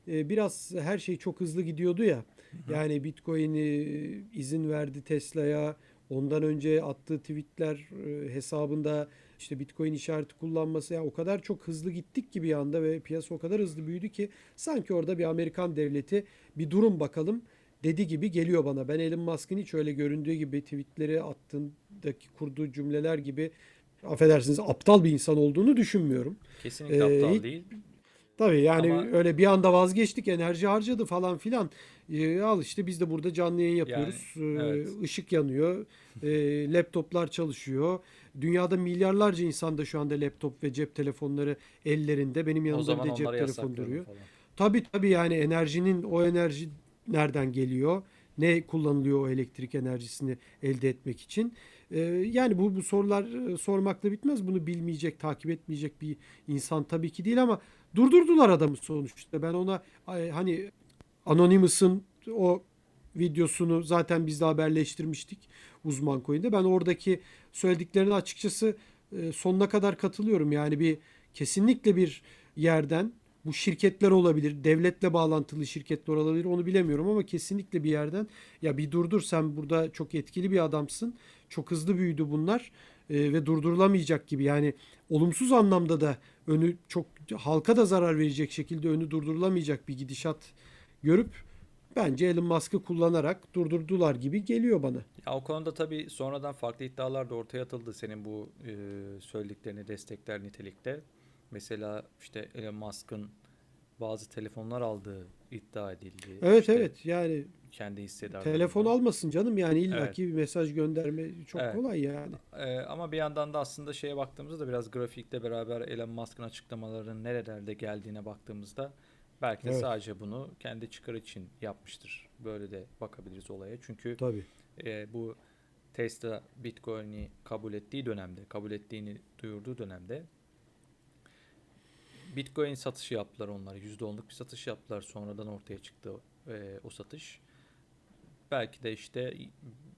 e, biraz her şey çok hızlı gidiyordu ya. Yani Bitcoin'i izin verdi Tesla'ya. Ondan önce attığı tweetler e, hesabında işte Bitcoin işareti kullanması ya o kadar çok hızlı gittik ki bir anda ve piyasa o kadar hızlı büyüdü ki sanki orada bir Amerikan devleti bir durum bakalım dedi gibi geliyor bana. Ben Elon Musk'ın hiç öyle göründüğü gibi tweetleri attığındaki kurduğu cümleler gibi affedersiniz aptal bir insan olduğunu düşünmüyorum. Kesinlikle Ee, aptal değil. Tabii yani Ama- öyle bir anda vazgeçtik, enerji harcadı falan filan. Ee, al işte biz de burada canlı yayın yapıyoruz. Yani, evet. ışık yanıyor, ee, laptoplar çalışıyor. Dünyada milyarlarca insanda şu anda laptop ve cep telefonları ellerinde. Benim yanımda bir de cep telefonu duruyor. falan. Tabii tabii yani enerjinin o enerji nereden geliyor? Ne kullanılıyor o elektrik enerjisini elde etmek için? Yani bu, bu sorular e, sormakla bitmez. Bunu bilmeyecek, takip etmeyecek bir insan tabii ki değil ama durdurdular adamı sonuçta. Ben ona hani Anonymous'ın o videosunu zaten biz de haberleştirmiştik uzman coin'de. Ben oradaki söylediklerine açıkçası e, sonuna kadar katılıyorum. Yani bir kesinlikle bir yerden bu şirketler olabilir, devletle bağlantılı şirketler olabilir onu bilemiyorum ama kesinlikle bir yerden ya bir durdur sen burada çok etkili bir adamsın. Çok hızlı büyüdü bunlar e, ve durdurulamayacak gibi. Yani olumsuz anlamda da önü çok halka da zarar verecek şekilde önü durdurulamayacak bir gidişat görüp bence Elon Musk'ı kullanarak durdurdular gibi geliyor bana. Ya o konuda tabii sonradan farklı iddialar da ortaya atıldı senin bu e, söylediklerini destekler nitelikte. Mesela işte Elon Musk'ın bazı telefonlar aldığı iddia edildi. Evet İşte evet yani Kendi hissedarlarından. telefon almasın canım yani illaki Evet. bir mesaj gönderme çok Evet. kolay yani. Ee, ama bir yandan da aslında şeye baktığımızda da biraz grafikle beraber Elon Musk'ın açıklamalarının nerelerde geldiğine baktığımızda belki de Evet. sadece bunu kendi çıkar için yapmıştır. Böyle de bakabiliriz olaya. Çünkü Tabii. e, bu Tesla Bitcoin'i kabul ettiği dönemde, kabul ettiğini duyurduğu dönemde Bitcoin satışı yaptılar onlar. %10'luk bir satış yaptılar. Sonradan ortaya çıktı e, o satış. Belki de işte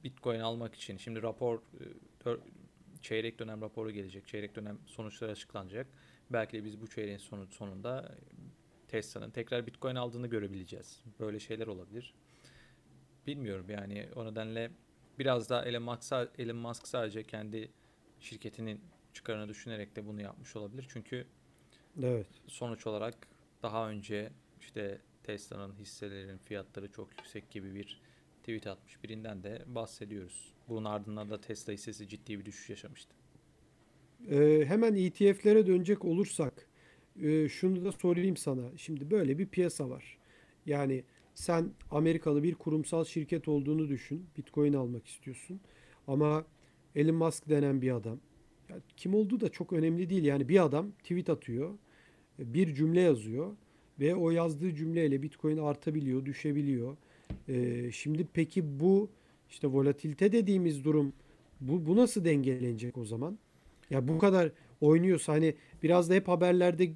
Bitcoin almak için şimdi rapor e, çeyrek dönem raporu gelecek. Çeyrek dönem sonuçları açıklanacak. Belki de biz bu çeyreğin sonu, sonunda Tesla'nın tekrar Bitcoin aldığını görebileceğiz. Böyle şeyler olabilir. Bilmiyorum yani o nedenle biraz da Elon Musk, Elon Musk sadece kendi şirketinin çıkarını düşünerek de bunu yapmış olabilir. Çünkü evet. sonuç olarak daha önce işte Tesla'nın hisselerinin fiyatları çok yüksek gibi bir tweet atmış birinden de bahsediyoruz. Bunun ardından da Tesla hissesi ciddi bir düşüş yaşamıştı. Ee, hemen ETF'lere dönecek olursak e, şunu da sorayım sana. Şimdi böyle bir piyasa var. Yani sen Amerikalı bir kurumsal şirket olduğunu düşün. Bitcoin almak istiyorsun. Ama Elon Musk denen bir adam. Yani kim olduğu da çok önemli değil. Yani bir adam tweet atıyor. Bir cümle yazıyor. Ve o yazdığı cümleyle Bitcoin artabiliyor, düşebiliyor. Ee, şimdi peki bu işte volatilite dediğimiz durum bu, bu nasıl dengelenecek o zaman? Ya bu kadar oynuyorsa hani biraz da hep haberlerde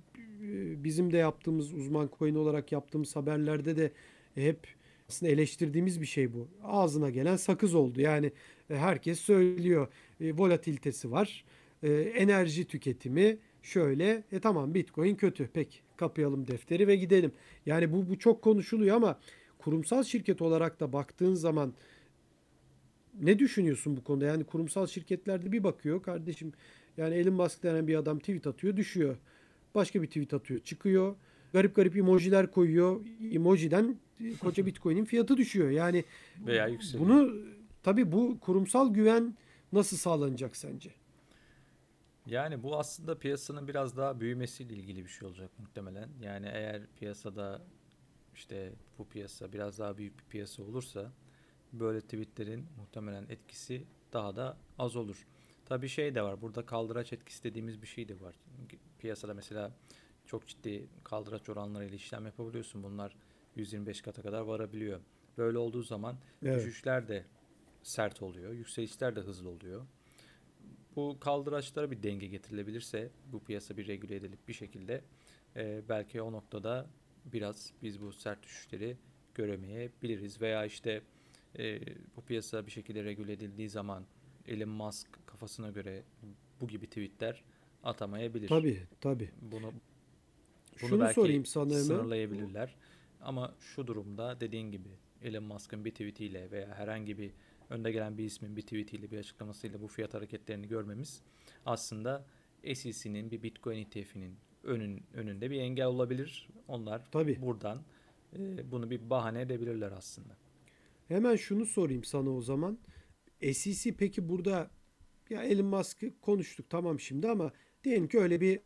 bizim de yaptığımız uzman coin olarak yaptığımız haberlerde de hep aslında eleştirdiğimiz bir şey bu. Ağzına gelen sakız oldu. Yani e, herkes söylüyor. E, volatilitesi var. E, enerji tüketimi şöyle. E tamam Bitcoin kötü. Peki kapayalım defteri ve gidelim. Yani bu bu çok konuşuluyor ama kurumsal şirket olarak da baktığın zaman ne düşünüyorsun bu konuda? Yani kurumsal şirketlerde bir bakıyor kardeşim yani Elon Musk denen bir adam tweet atıyor düşüyor. Başka bir tweet atıyor çıkıyor. Garip garip emojiler koyuyor. Emojiden koca Bitcoin'in fiyatı düşüyor. Yani veya yükseliyor. Bunu tabii bu kurumsal güven nasıl sağlanacak sence? Yani bu aslında piyasanın biraz daha büyümesiyle ilgili bir şey olacak muhtemelen. Yani eğer piyasada işte bu piyasa biraz daha büyük bir piyasa olursa böyle tweetlerin muhtemelen etkisi daha da az olur. Tabii şey de var. Burada kaldıraç etkisi dediğimiz bir şey de var. Piyasada mesela çok ciddi kaldıraç oranlarıyla işlem yapabiliyorsun. Bunlar 125 kata kadar varabiliyor. Böyle olduğu zaman evet. düşüşler de sert oluyor. Yükselişler de hızlı oluyor. Bu kaldıraçlara bir denge getirilebilirse bu piyasa bir regüle edilip bir şekilde e, belki o noktada biraz biz bu sert düşüşleri göremeyebiliriz. Veya işte e, bu piyasa bir şekilde regüle edildiği zaman Elon Musk kafasına göre bu gibi tweetler atamayabilir. Tabii tabii. Bunu bunu Şunu belki sorayım sana sınırlayabilirler. Ama şu durumda dediğin gibi Elon Musk'ın bir tweetiyle veya herhangi bir önde gelen bir ismin bir tweetiyle bir açıklamasıyla bu fiyat hareketlerini görmemiz aslında SEC'nin bir Bitcoin ETF'inin önün, önünde bir engel olabilir. Onlar Tabii. buradan e, bunu bir bahane edebilirler aslında. Hemen şunu sorayım sana o zaman. SEC peki burada ya Elon Musk'ı konuştuk tamam şimdi ama diyelim ki öyle bir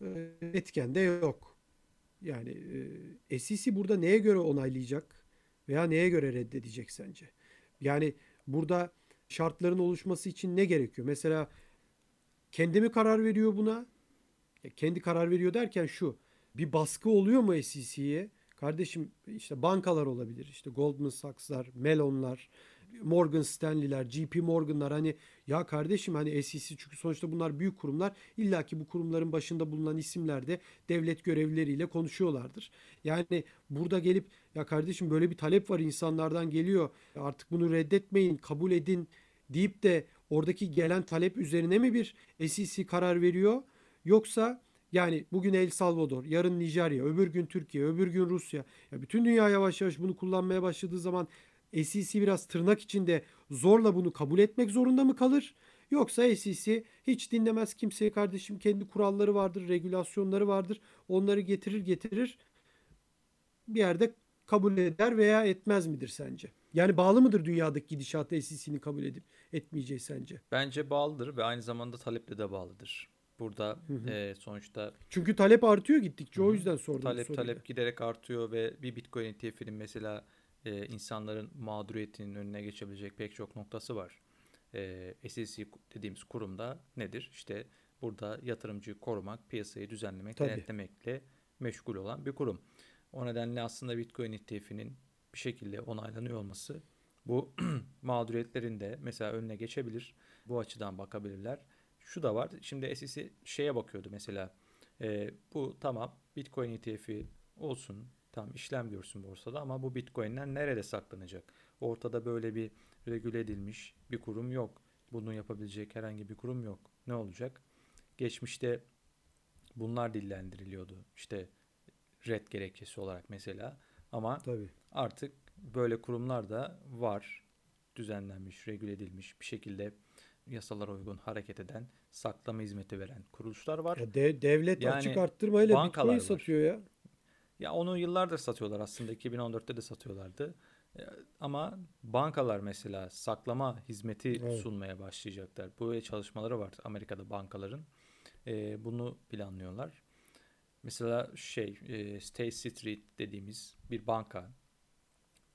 e, etken de yok. Yani e, SEC burada neye göre onaylayacak veya neye göre reddedecek sence? Yani burada şartların oluşması için ne gerekiyor? Mesela kendi mi karar veriyor buna? Ya kendi karar veriyor derken şu. Bir baskı oluyor mu SEC'ye? Kardeşim işte bankalar olabilir. İşte Goldman Sachs'lar, Melon'lar, Morgan Stanley'ler, JP Morgan'lar hani ya kardeşim hani SEC çünkü sonuçta bunlar büyük kurumlar. İlla ki bu kurumların başında bulunan isimler de devlet görevlileriyle konuşuyorlardır. Yani burada gelip ya kardeşim böyle bir talep var insanlardan geliyor. Artık bunu reddetmeyin, kabul edin deyip de oradaki gelen talep üzerine mi bir SEC karar veriyor? Yoksa yani bugün El Salvador, yarın Nijerya, öbür gün Türkiye, öbür gün Rusya. Ya bütün dünya yavaş yavaş bunu kullanmaya başladığı zaman SEC biraz tırnak içinde zorla bunu kabul etmek zorunda mı kalır? Yoksa SEC hiç dinlemez kimseye kardeşim kendi kuralları vardır, regülasyonları vardır. Onları getirir getirir bir yerde kabul eder veya etmez midir sence? Yani bağlı mıdır dünyadaki gidişata SEC'nin kabul edip etmeyeceği sence? Bence bağlıdır ve aynı zamanda taleple de bağlıdır. Burada hı hı. E, sonuçta çünkü talep artıyor gittikçe hı hı. o yüzden sordum. Talep talep giderek artıyor ve bir Bitcoin ETF'inin mesela e, insanların mağduriyetinin önüne geçebilecek pek çok noktası var. E, SEC dediğimiz kurumda nedir? İşte burada yatırımcıyı korumak, piyasayı düzenlemek, Tabii. denetlemekle meşgul olan bir kurum. O nedenle aslında Bitcoin ETF'inin bir şekilde onaylanıyor olması Bu mağduriyetlerin de mesela önüne geçebilir. Bu açıdan bakabilirler. Şu da var. Şimdi SEC şeye bakıyordu mesela. E, bu tamam Bitcoin ETF'i olsun. Tam işlem görsün borsada ama bu Bitcoin'ler nerede saklanacak? Ortada böyle bir regüle edilmiş bir kurum yok. Bunu yapabilecek herhangi bir kurum yok. Ne olacak? Geçmişte bunlar dillendiriliyordu. İşte red gerekçesi olarak mesela. Ama Tabii. artık böyle kurumlar da var. Düzenlenmiş, regüle edilmiş bir şekilde yasalara uygun hareket eden, saklama hizmeti veren kuruluşlar var. Ya de, devlet yani açık arttırmayla Bitcoin satıyor ya. Ya onu yıllardır satıyorlar aslında. 2014'te de satıyorlardı. Ama bankalar mesela saklama hizmeti evet. sunmaya başlayacaklar. Böyle çalışmaları var Amerika'da bankaların. E, bunu planlıyorlar. Mesela şey e, State Street dediğimiz bir banka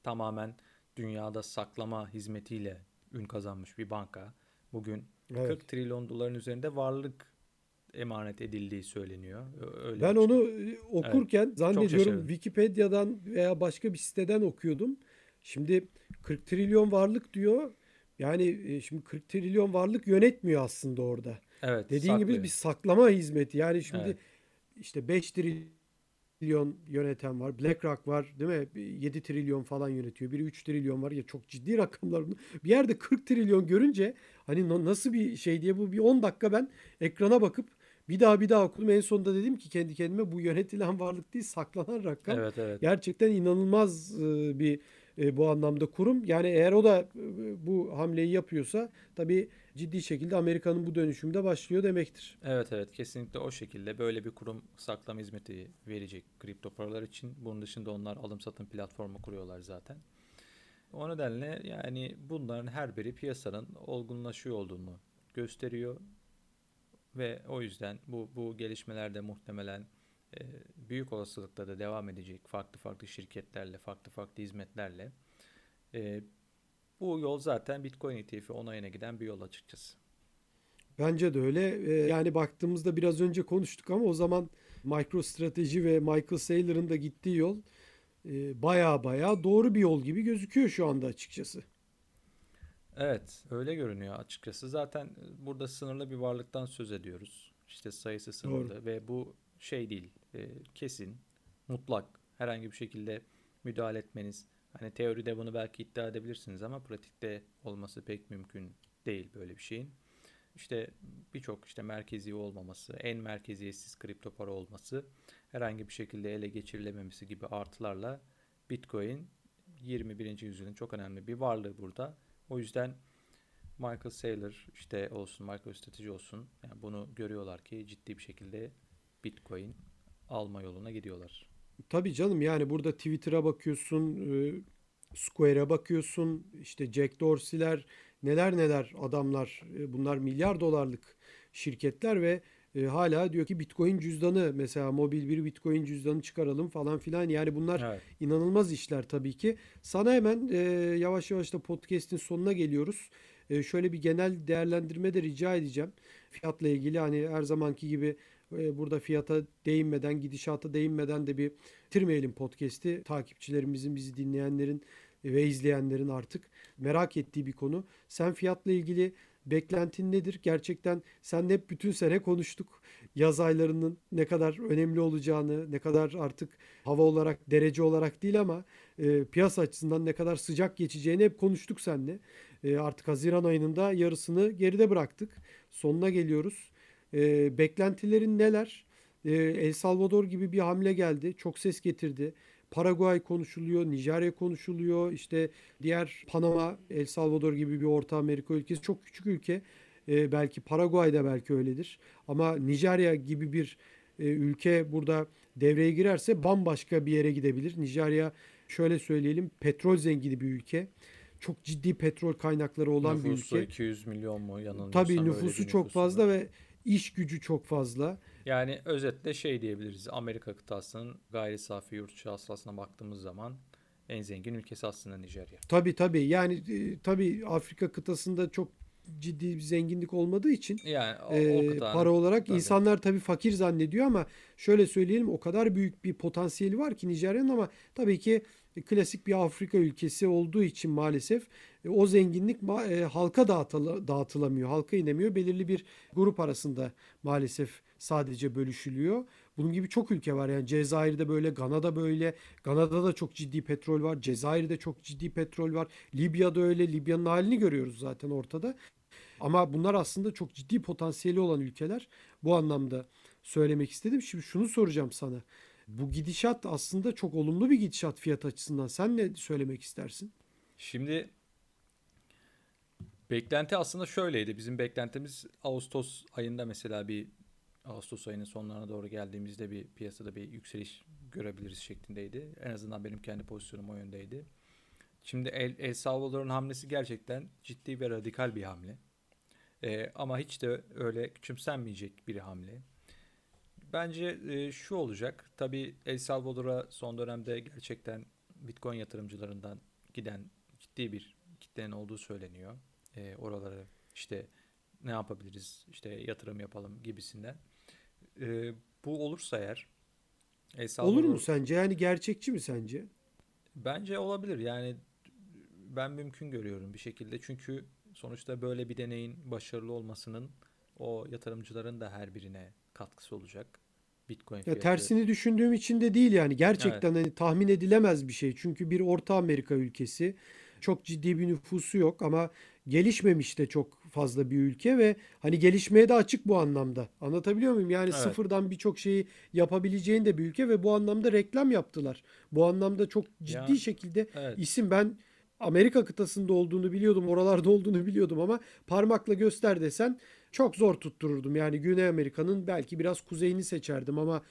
tamamen dünyada saklama hizmetiyle ün kazanmış bir banka. Bugün evet. 40 trilyon doların üzerinde varlık emanet edildiği söyleniyor. Öyle ben onu e, okurken evet, zannediyorum Wikipedia'dan veya başka bir siteden okuyordum. Şimdi 40 trilyon varlık diyor. Yani e, şimdi 40 trilyon varlık yönetmiyor aslında orada. Evet. Dediğin saklıyor. gibi bir saklama hizmeti. Yani şimdi evet. işte 5 trilyon yöneten var. BlackRock var değil mi? 7 trilyon falan yönetiyor. Biri 3 trilyon var. Ya çok ciddi rakamlar. Bir yerde 40 trilyon görünce hani nasıl bir şey diye bu bir 10 dakika ben ekrana bakıp bir daha bir daha okudum. En sonunda dedim ki kendi kendime bu yönetilen varlık değil saklanan rakam. Evet, evet. Gerçekten inanılmaz bir e, bu anlamda kurum. Yani eğer o da e, bu hamleyi yapıyorsa tabii ciddi şekilde Amerika'nın bu dönüşümde başlıyor demektir. Evet evet kesinlikle o şekilde böyle bir kurum saklama hizmeti verecek kripto paralar için. Bunun dışında onlar alım satım platformu kuruyorlar zaten. O nedenle yani bunların her biri piyasanın olgunlaşıyor olduğunu gösteriyor ve o yüzden bu bu gelişmelerde muhtemelen e, büyük olasılıkla da devam edecek farklı farklı şirketlerle, farklı farklı hizmetlerle. E, bu yol zaten Bitcoin ETF'i onayına giden bir yol açıkçası. Bence de öyle. E, yani baktığımızda biraz önce konuştuk ama o zaman MicroStrategy ve Michael Saylor'ın da gittiği yol baya baya doğru bir yol gibi gözüküyor şu anda açıkçası. Evet, öyle görünüyor açıkçası. Zaten burada sınırlı bir varlıktan söz ediyoruz. İşte sayısı sınırlı Doğru. ve bu şey değil, e, kesin, mutlak herhangi bir şekilde müdahale etmeniz. Hani teoride bunu belki iddia edebilirsiniz ama pratikte olması pek mümkün değil böyle bir şeyin. İşte birçok işte merkezi olmaması, en merkeziyetsiz kripto para olması, herhangi bir şekilde ele geçirilememesi gibi artılarla Bitcoin 21. yüzyılın çok önemli bir varlığı burada. O yüzden Michael Saylor işte olsun, Michael Strateji olsun yani bunu görüyorlar ki ciddi bir şekilde Bitcoin alma yoluna gidiyorlar. Tabii canım yani burada Twitter'a bakıyorsun, e, Square'a bakıyorsun, işte Jack Dorsey'ler neler neler adamlar e, bunlar milyar dolarlık şirketler ve e, hala diyor ki Bitcoin cüzdanı mesela mobil bir Bitcoin cüzdanı çıkaralım falan filan yani bunlar evet. inanılmaz işler tabii ki. Sana hemen e, yavaş yavaş da podcast'in sonuna geliyoruz. E, şöyle bir genel değerlendirme de rica edeceğim. Fiyatla ilgili hani her zamanki gibi e, burada fiyata değinmeden, gidişata değinmeden de bir bitirmeyelim podcast'i. Takipçilerimizin, bizi dinleyenlerin ve izleyenlerin artık merak ettiği bir konu. Sen fiyatla ilgili beklentin nedir? Gerçekten sen hep bütün sene konuştuk. Yaz aylarının ne kadar önemli olacağını, ne kadar artık hava olarak, derece olarak değil ama e, piyasa açısından ne kadar sıcak geçeceğini hep konuştuk seninle. E, artık Haziran ayının da yarısını geride bıraktık. Sonuna geliyoruz. E, beklentilerin neler? E, El Salvador gibi bir hamle geldi. Çok ses getirdi. Paraguay konuşuluyor, Nijerya konuşuluyor. İşte diğer Panama, El Salvador gibi bir Orta Amerika ülkesi çok küçük ülke. E, belki Paraguay'da belki öyledir. Ama Nijerya gibi bir e, ülke burada devreye girerse bambaşka bir yere gidebilir. Nijerya şöyle söyleyelim petrol zengini bir ülke. Çok ciddi petrol kaynakları olan Nüfusu bir ülke. 200 milyon mu yanılmıyorsam Tabii nüfusu çok fazla ve iş gücü çok fazla. Yani özetle şey diyebiliriz. Amerika kıtasının gayri safi yurt hasılasına baktığımız zaman en zengin ülkesi aslında Nijerya. Tabii tabii. Yani e, tabii Afrika kıtasında çok ciddi bir zenginlik olmadığı için Yani o, e, o kadar. para olarak Tabii. insanlar tabii fakir zannediyor ama şöyle söyleyelim o kadar büyük bir potansiyeli var ki Nijerya'nın ama tabii ki klasik bir Afrika ülkesi olduğu için maalesef e, o zenginlik e, halka dağıtıla- dağıtılamıyor, halka inemiyor. Belirli bir grup arasında maalesef sadece bölüşülüyor. Bunun gibi çok ülke var yani Cezayir'de böyle, Gana'da böyle. Gana'da da çok ciddi petrol var. Cezayir'de çok ciddi petrol var. Libya'da öyle. Libya'nın halini görüyoruz zaten ortada. Ama bunlar aslında çok ciddi potansiyeli olan ülkeler. Bu anlamda söylemek istedim. Şimdi şunu soracağım sana. Bu gidişat aslında çok olumlu bir gidişat fiyat açısından. Sen ne söylemek istersin? Şimdi beklenti aslında şöyleydi. Bizim beklentimiz Ağustos ayında mesela bir Ağustos ayının sonlarına doğru geldiğimizde bir piyasada bir yükseliş görebiliriz şeklindeydi. En azından benim kendi pozisyonum o yöndeydi. Şimdi El, El Salvador'un hamlesi gerçekten ciddi ve radikal bir hamle. Ee, ama hiç de öyle küçümsenmeyecek bir hamle. Bence e, şu olacak. Tabii El Salvador'a son dönemde gerçekten Bitcoin yatırımcılarından giden ciddi bir kitlenin olduğu söyleniyor. E, oraları işte ne yapabiliriz, işte yatırım yapalım gibisinden. E, bu olursa eğer El Salvador, Olur mu sence? Yani gerçekçi mi sence? Bence olabilir. Yani ben mümkün görüyorum bir şekilde. Çünkü sonuçta böyle bir deneyin başarılı olmasının o yatırımcıların da her birine katkısı olacak. Bitcoin Ya fiyatı. tersini düşündüğüm için de değil yani. Gerçekten hani tahmin edilemez bir şey. Çünkü bir Orta Amerika ülkesi çok ciddi bir nüfusu yok ama gelişmemiş de çok fazla bir ülke ve hani gelişmeye de açık bu anlamda. Anlatabiliyor muyum? Yani Evet. sıfırdan birçok şeyi yapabileceğin de bir ülke ve bu anlamda reklam yaptılar. Bu anlamda çok ciddi Ya, şekilde Evet. isim ben Amerika kıtasında olduğunu biliyordum, oralarda olduğunu biliyordum ama parmakla göster desen çok zor tuttururdum. Yani Güney Amerika'nın belki biraz kuzeyini seçerdim ama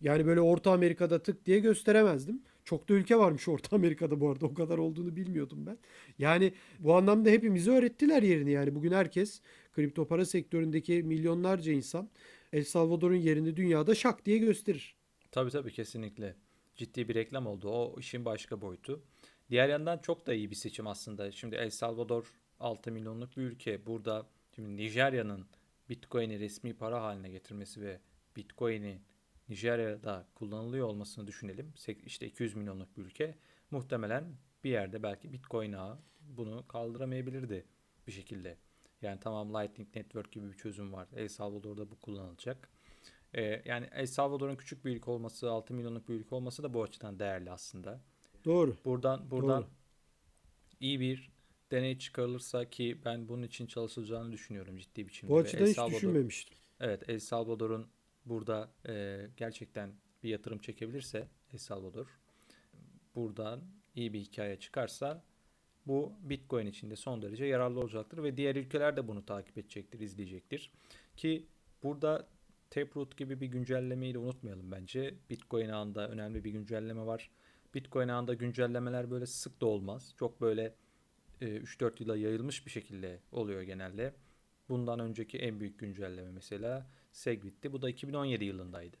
yani böyle Orta Amerika'da tık diye gösteremezdim. Çok da ülke varmış Orta Amerika'da bu arada o kadar olduğunu bilmiyordum ben. Yani bu anlamda hepimize öğrettiler yerini yani bugün herkes kripto para sektöründeki milyonlarca insan El Salvador'un yerini dünyada şak diye gösterir. Tabii tabii kesinlikle. Ciddi bir reklam oldu. O işin başka boyutu. Diğer yandan çok da iyi bir seçim aslında. Şimdi El Salvador 6 milyonluk bir ülke. Burada şimdi Nijerya'nın Bitcoin'i resmi para haline getirmesi ve Bitcoin'i Nijerya'da kullanılıyor olmasını düşünelim. İşte 200 milyonluk bir ülke. Muhtemelen bir yerde belki Bitcoin ağı bunu kaldıramayabilirdi bir şekilde. Yani tamam Lightning Network gibi bir çözüm var. El Salvador'da bu kullanılacak. Ee, yani El Salvador'un küçük bir ülke olması, 6 milyonluk bir ülke olması da bu açıdan değerli aslında. Doğru. Buradan buradan Doğru. iyi bir deney çıkarılırsa ki ben bunun için çalışılacağını düşünüyorum ciddi biçimde. Bu açıdan hiç düşünmemiştim. Evet, El Salvador'un burada e, gerçekten bir yatırım çekebilirse El Salvador buradan iyi bir hikaye çıkarsa bu Bitcoin için de son derece yararlı olacaktır ve diğer ülkeler de bunu takip edecektir, izleyecektir. Ki burada Taproot gibi bir güncellemeyi de unutmayalım bence. Bitcoin ağında önemli bir güncelleme var. Bitcoin ağında güncellemeler böyle sık da olmaz. Çok böyle 3-4 yıla yayılmış bir şekilde oluyor genelde. Bundan önceki en büyük güncelleme mesela Segwit'ti. Bu da 2017 yılındaydı.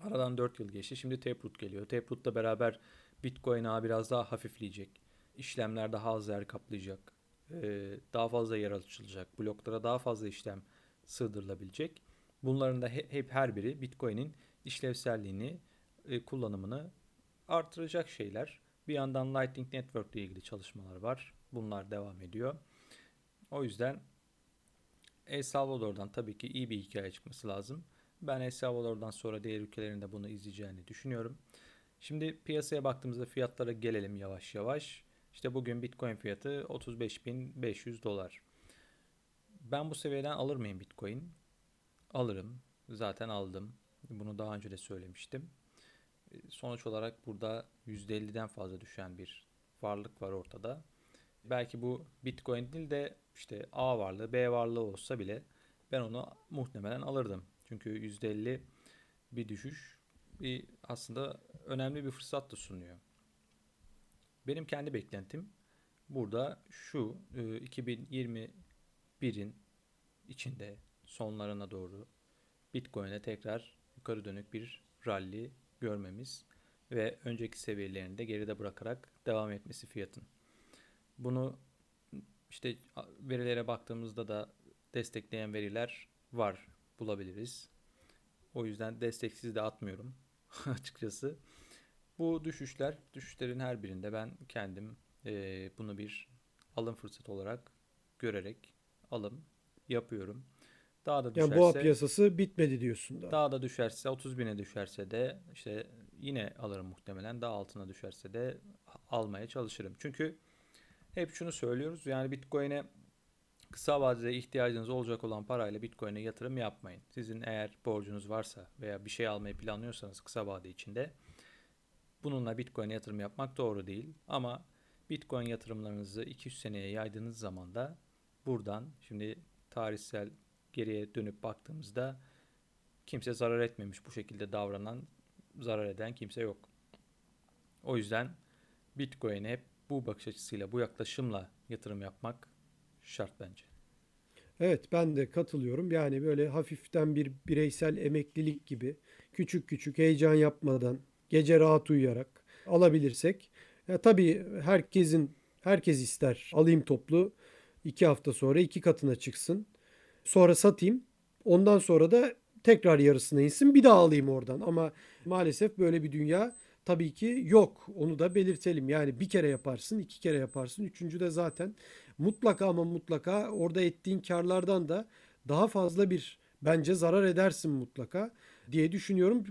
Aradan 4 yıl geçti. Şimdi Taproot geliyor. Taproot'la beraber Bitcoin ağı biraz daha hafifleyecek. İşlemler daha az yer kaplayacak. Ee, daha fazla yer açılacak. Bloklara daha fazla işlem sığdırılabilecek. Bunların da he- hep her biri Bitcoin'in işlevselliğini, e, kullanımını artıracak şeyler. Bir yandan Lightning Network ile ilgili çalışmalar var. Bunlar devam ediyor. O yüzden El Salvador'dan tabii ki iyi bir hikaye çıkması lazım. Ben El Salvador'dan sonra diğer ülkelerin de bunu izleyeceğini düşünüyorum. Şimdi piyasaya baktığımızda fiyatlara gelelim yavaş yavaş. İşte bugün Bitcoin fiyatı 35.500 dolar. Ben bu seviyeden alır mıyım Bitcoin? Alırım. Zaten aldım. Bunu daha önce de söylemiştim. E, Sonuç olarak burada %50'den fazla düşen bir varlık var ortada. Belki bu Bitcoin değil de işte A varlığı, B varlığı olsa bile ben onu muhtemelen alırdım. Çünkü %50 bir düşüş bir aslında önemli bir fırsat da sunuyor. Benim kendi beklentim burada şu e, 2021'in içinde sonlarına doğru Bitcoin'e tekrar yukarı dönük bir rally görmemiz ve önceki seviyelerini de geride bırakarak devam etmesi fiyatın. Bunu işte verilere baktığımızda da destekleyen veriler var bulabiliriz. O yüzden desteksiz de atmıyorum açıkçası. Bu düşüşler, düşüşlerin her birinde ben kendim e, bunu bir alım fırsatı olarak görerek alım yapıyorum. Daha da düşerse, yani boğa piyasası bitmedi diyorsun da. Daha da düşerse 30 bine düşerse de işte yine alırım muhtemelen. Daha altına düşerse de almaya çalışırım. Çünkü hep şunu söylüyoruz. Yani Bitcoin'e kısa vadede ihtiyacınız olacak olan parayla Bitcoin'e yatırım yapmayın. Sizin eğer borcunuz varsa veya bir şey almayı planlıyorsanız kısa vade içinde bununla Bitcoin'e yatırım yapmak doğru değil. Ama Bitcoin yatırımlarınızı 200 seneye yaydığınız zaman da buradan şimdi tarihsel geriye dönüp baktığımızda kimse zarar etmemiş bu şekilde davranan, zarar eden kimse yok. O yüzden Bitcoin'e hep bu bakış açısıyla, bu yaklaşımla yatırım yapmak şart bence. Evet ben de katılıyorum. Yani böyle hafiften bir bireysel emeklilik gibi küçük küçük heyecan yapmadan gece rahat uyuyarak alabilirsek. Ya tabii herkesin herkes ister alayım toplu iki hafta sonra iki katına çıksın. Sonra satayım. Ondan sonra da tekrar yarısına insin bir daha alayım oradan. Ama maalesef böyle bir dünya tabii ki yok. Onu da belirtelim. Yani bir kere yaparsın, iki kere yaparsın. Üçüncü de zaten mutlaka ama mutlaka orada ettiğin karlardan da daha fazla bir bence zarar edersin mutlaka diye düşünüyorum.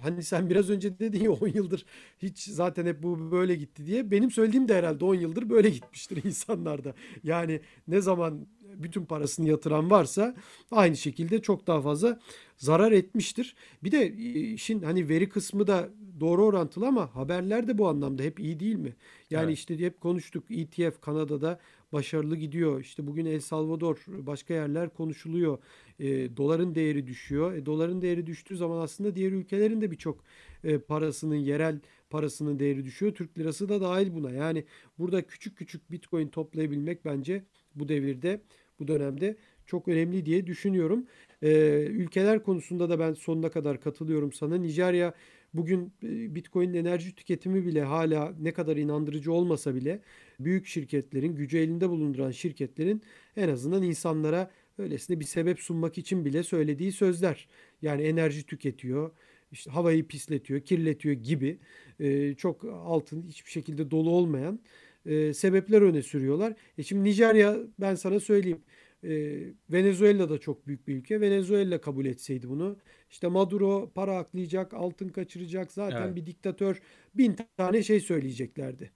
Hani sen biraz önce dedin ya 10 yıldır hiç zaten hep bu böyle gitti diye. Benim söylediğim de herhalde 10 yıldır böyle gitmiştir insanlarda. Yani ne zaman bütün parasını yatıran varsa aynı şekilde çok daha fazla zarar etmiştir. Bir de e, işin hani veri kısmı da doğru orantılı ama haberler de bu anlamda hep iyi değil mi? Yani evet. işte hep konuştuk ETF Kanada'da başarılı gidiyor. İşte bugün El Salvador başka yerler konuşuluyor. E, doların değeri düşüyor. E, doların değeri düştüğü zaman aslında diğer ülkelerin de birçok e, parasının yerel parasının değeri düşüyor. Türk lirası da dahil buna. Yani burada küçük küçük Bitcoin toplayabilmek bence bu devirde bu dönemde çok önemli diye düşünüyorum. Ee, ülkeler konusunda da ben sonuna kadar katılıyorum sana. Nijerya bugün e, Bitcoin'in enerji tüketimi bile hala ne kadar inandırıcı olmasa bile büyük şirketlerin, gücü elinde bulunduran şirketlerin en azından insanlara öylesine bir sebep sunmak için bile söylediği sözler. Yani enerji tüketiyor, işte havayı pisletiyor, kirletiyor gibi e, çok altın hiçbir şekilde dolu olmayan e, sebepler öne sürüyorlar. E şimdi Nijerya ben sana söyleyeyim. E, Venezuela da çok büyük bir ülke. Venezuela kabul etseydi bunu. İşte Maduro para aklayacak, altın kaçıracak. Zaten evet. bir diktatör bin tane şey söyleyeceklerdi.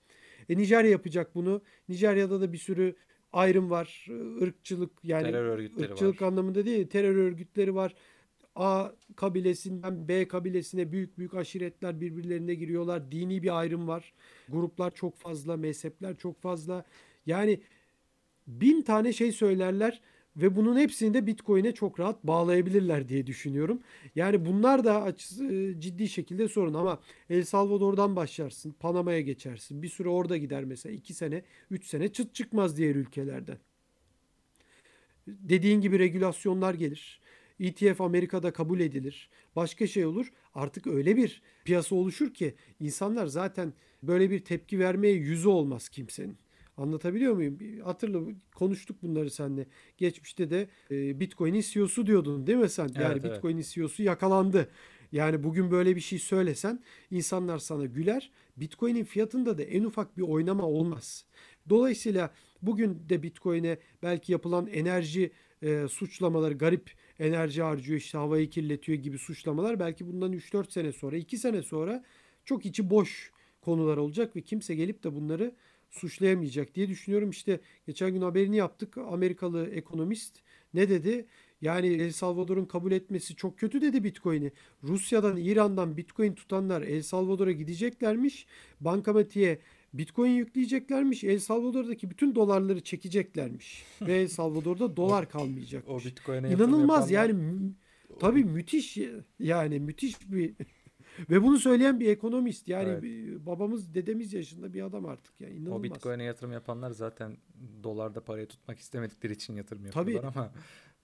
E, Nijerya yapacak bunu. Nijerya'da da bir sürü ayrım var. ırkçılık yani terör ırkçılık var. anlamında değil terör örgütleri var. A kabilesinden B kabilesine büyük büyük aşiretler birbirlerine giriyorlar. Dini bir ayrım var. Gruplar çok fazla, mezhepler çok fazla. Yani bin tane şey söylerler ve bunun hepsini de Bitcoin'e çok rahat bağlayabilirler diye düşünüyorum. Yani bunlar da e, ciddi şekilde sorun ama El Salvador'dan başlarsın, Panama'ya geçersin. Bir süre orada gider mesela 2 sene, 3 sene çıt çıkmaz diğer ülkelerden. Dediğin gibi regülasyonlar gelir. ETF Amerika'da kabul edilir. Başka şey olur. Artık öyle bir piyasa oluşur ki insanlar zaten böyle bir tepki vermeye yüzü olmaz kimsenin. Anlatabiliyor muyum? Hatırla konuştuk bunları seninle. Geçmişte de e, Bitcoin'in CEO'su diyordun değil mi sen? Evet, yani evet. Bitcoin'in CEO'su yakalandı. Yani bugün böyle bir şey söylesen insanlar sana güler. Bitcoin'in fiyatında da en ufak bir oynama olmaz. Dolayısıyla bugün de Bitcoin'e belki yapılan enerji e, suçlamaları garip enerji harcıyor işte havayı kirletiyor gibi suçlamalar belki bundan 3-4 sene sonra 2 sene sonra çok içi boş konular olacak ve kimse gelip de bunları suçlayamayacak diye düşünüyorum. İşte geçen gün haberini yaptık. Amerikalı ekonomist ne dedi? Yani El Salvador'un kabul etmesi çok kötü dedi Bitcoin'i. Rusya'dan, İran'dan Bitcoin tutanlar El Salvador'a gideceklermiş. Bankamatiğe Bitcoin yükleyeceklermiş. El Salvador'daki bütün dolarları çekeceklermiş. Ve El Salvador'da dolar kalmayacak. O Bitcoin'e İnanılmaz yani mü- tabii müthiş yani müthiş bir ve bunu söyleyen bir ekonomist. Yani evet. babamız dedemiz yaşında bir adam artık yani inanılmaz. O Bitcoin'e yatırım yapanlar zaten dolarda parayı tutmak istemedikleri için yatırım yapıyorlar tabii. ama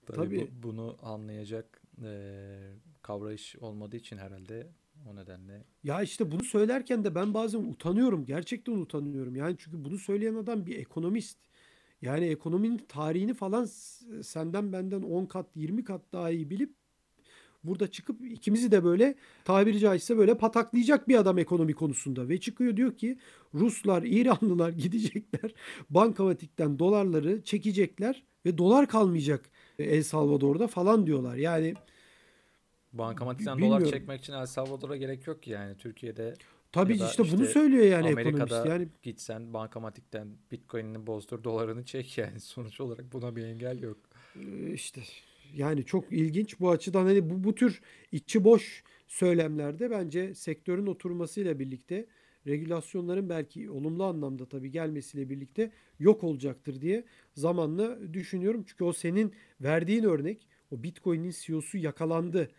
tabii, tabii. Bu, bunu anlayacak e, kavrayış olmadığı için herhalde o nedenle. Ya işte bunu söylerken de ben bazen utanıyorum. Gerçekten utanıyorum. Yani çünkü bunu söyleyen adam bir ekonomist. Yani ekonominin tarihini falan senden benden 10 kat 20 kat daha iyi bilip burada çıkıp ikimizi de böyle tabiri caizse böyle pataklayacak bir adam ekonomi konusunda. Ve çıkıyor diyor ki Ruslar, İranlılar gidecekler bankamatikten dolarları çekecekler ve dolar kalmayacak El Salvador'da falan diyorlar. Yani Bankamatikten dolar çekmek için El Salvador'a gerek yok ki yani Türkiye'de Tabii işte, işte bunu söylüyor yani Amerika'da ekonomist. Yani gitsen bankamatikten Bitcoin'ini bozdur dolarını çek yani sonuç olarak buna bir engel yok. İşte yani çok ilginç bu açıdan hani bu, bu tür içi boş söylemlerde bence sektörün oturmasıyla birlikte regülasyonların belki olumlu anlamda tabii gelmesiyle birlikte yok olacaktır diye zamanla düşünüyorum. Çünkü o senin verdiğin örnek o Bitcoin'in CEO'su yakalandı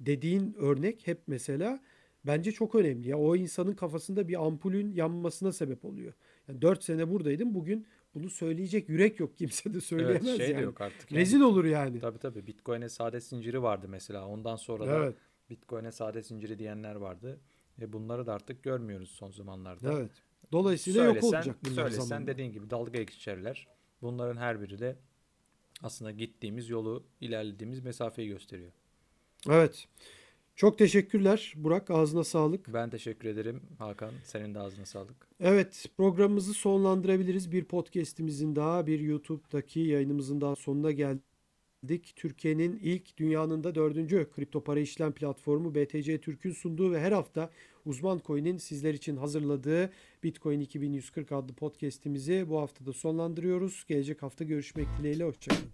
dediğin örnek hep mesela bence çok önemli. Ya o insanın kafasında bir ampulün yanmasına sebep oluyor. Yani 4 sene buradaydım. Bugün bunu söyleyecek yürek yok. Kimse de söyleyemez evet, şey yani. De yok artık. Yani. Rezil olur yani. Tabii tabii. Bitcoin'e sade zinciri vardı mesela. Ondan sonra da evet. Bitcoin'e sade zinciri diyenler vardı. E bunları da artık görmüyoruz son zamanlarda. Evet. Dolayısıyla söylesen, yok olacak bunlar Söylesen zamanla. dediğin gibi dalga geçerler. Bunların her biri de aslında gittiğimiz yolu, ilerlediğimiz mesafeyi gösteriyor. Evet. Çok teşekkürler Burak. Ağzına sağlık. Ben teşekkür ederim Hakan. Senin de ağzına sağlık. Evet programımızı sonlandırabiliriz. Bir podcastimizin daha bir YouTube'daki yayınımızın daha sonuna geldik. Türkiye'nin ilk dünyanın da dördüncü kripto para işlem platformu BTC Türk'ün sunduğu ve her hafta Uzman Coin'in sizler için hazırladığı Bitcoin 2140 adlı podcast'imizi bu haftada sonlandırıyoruz. Gelecek hafta görüşmek dileğiyle. Hoşçakalın.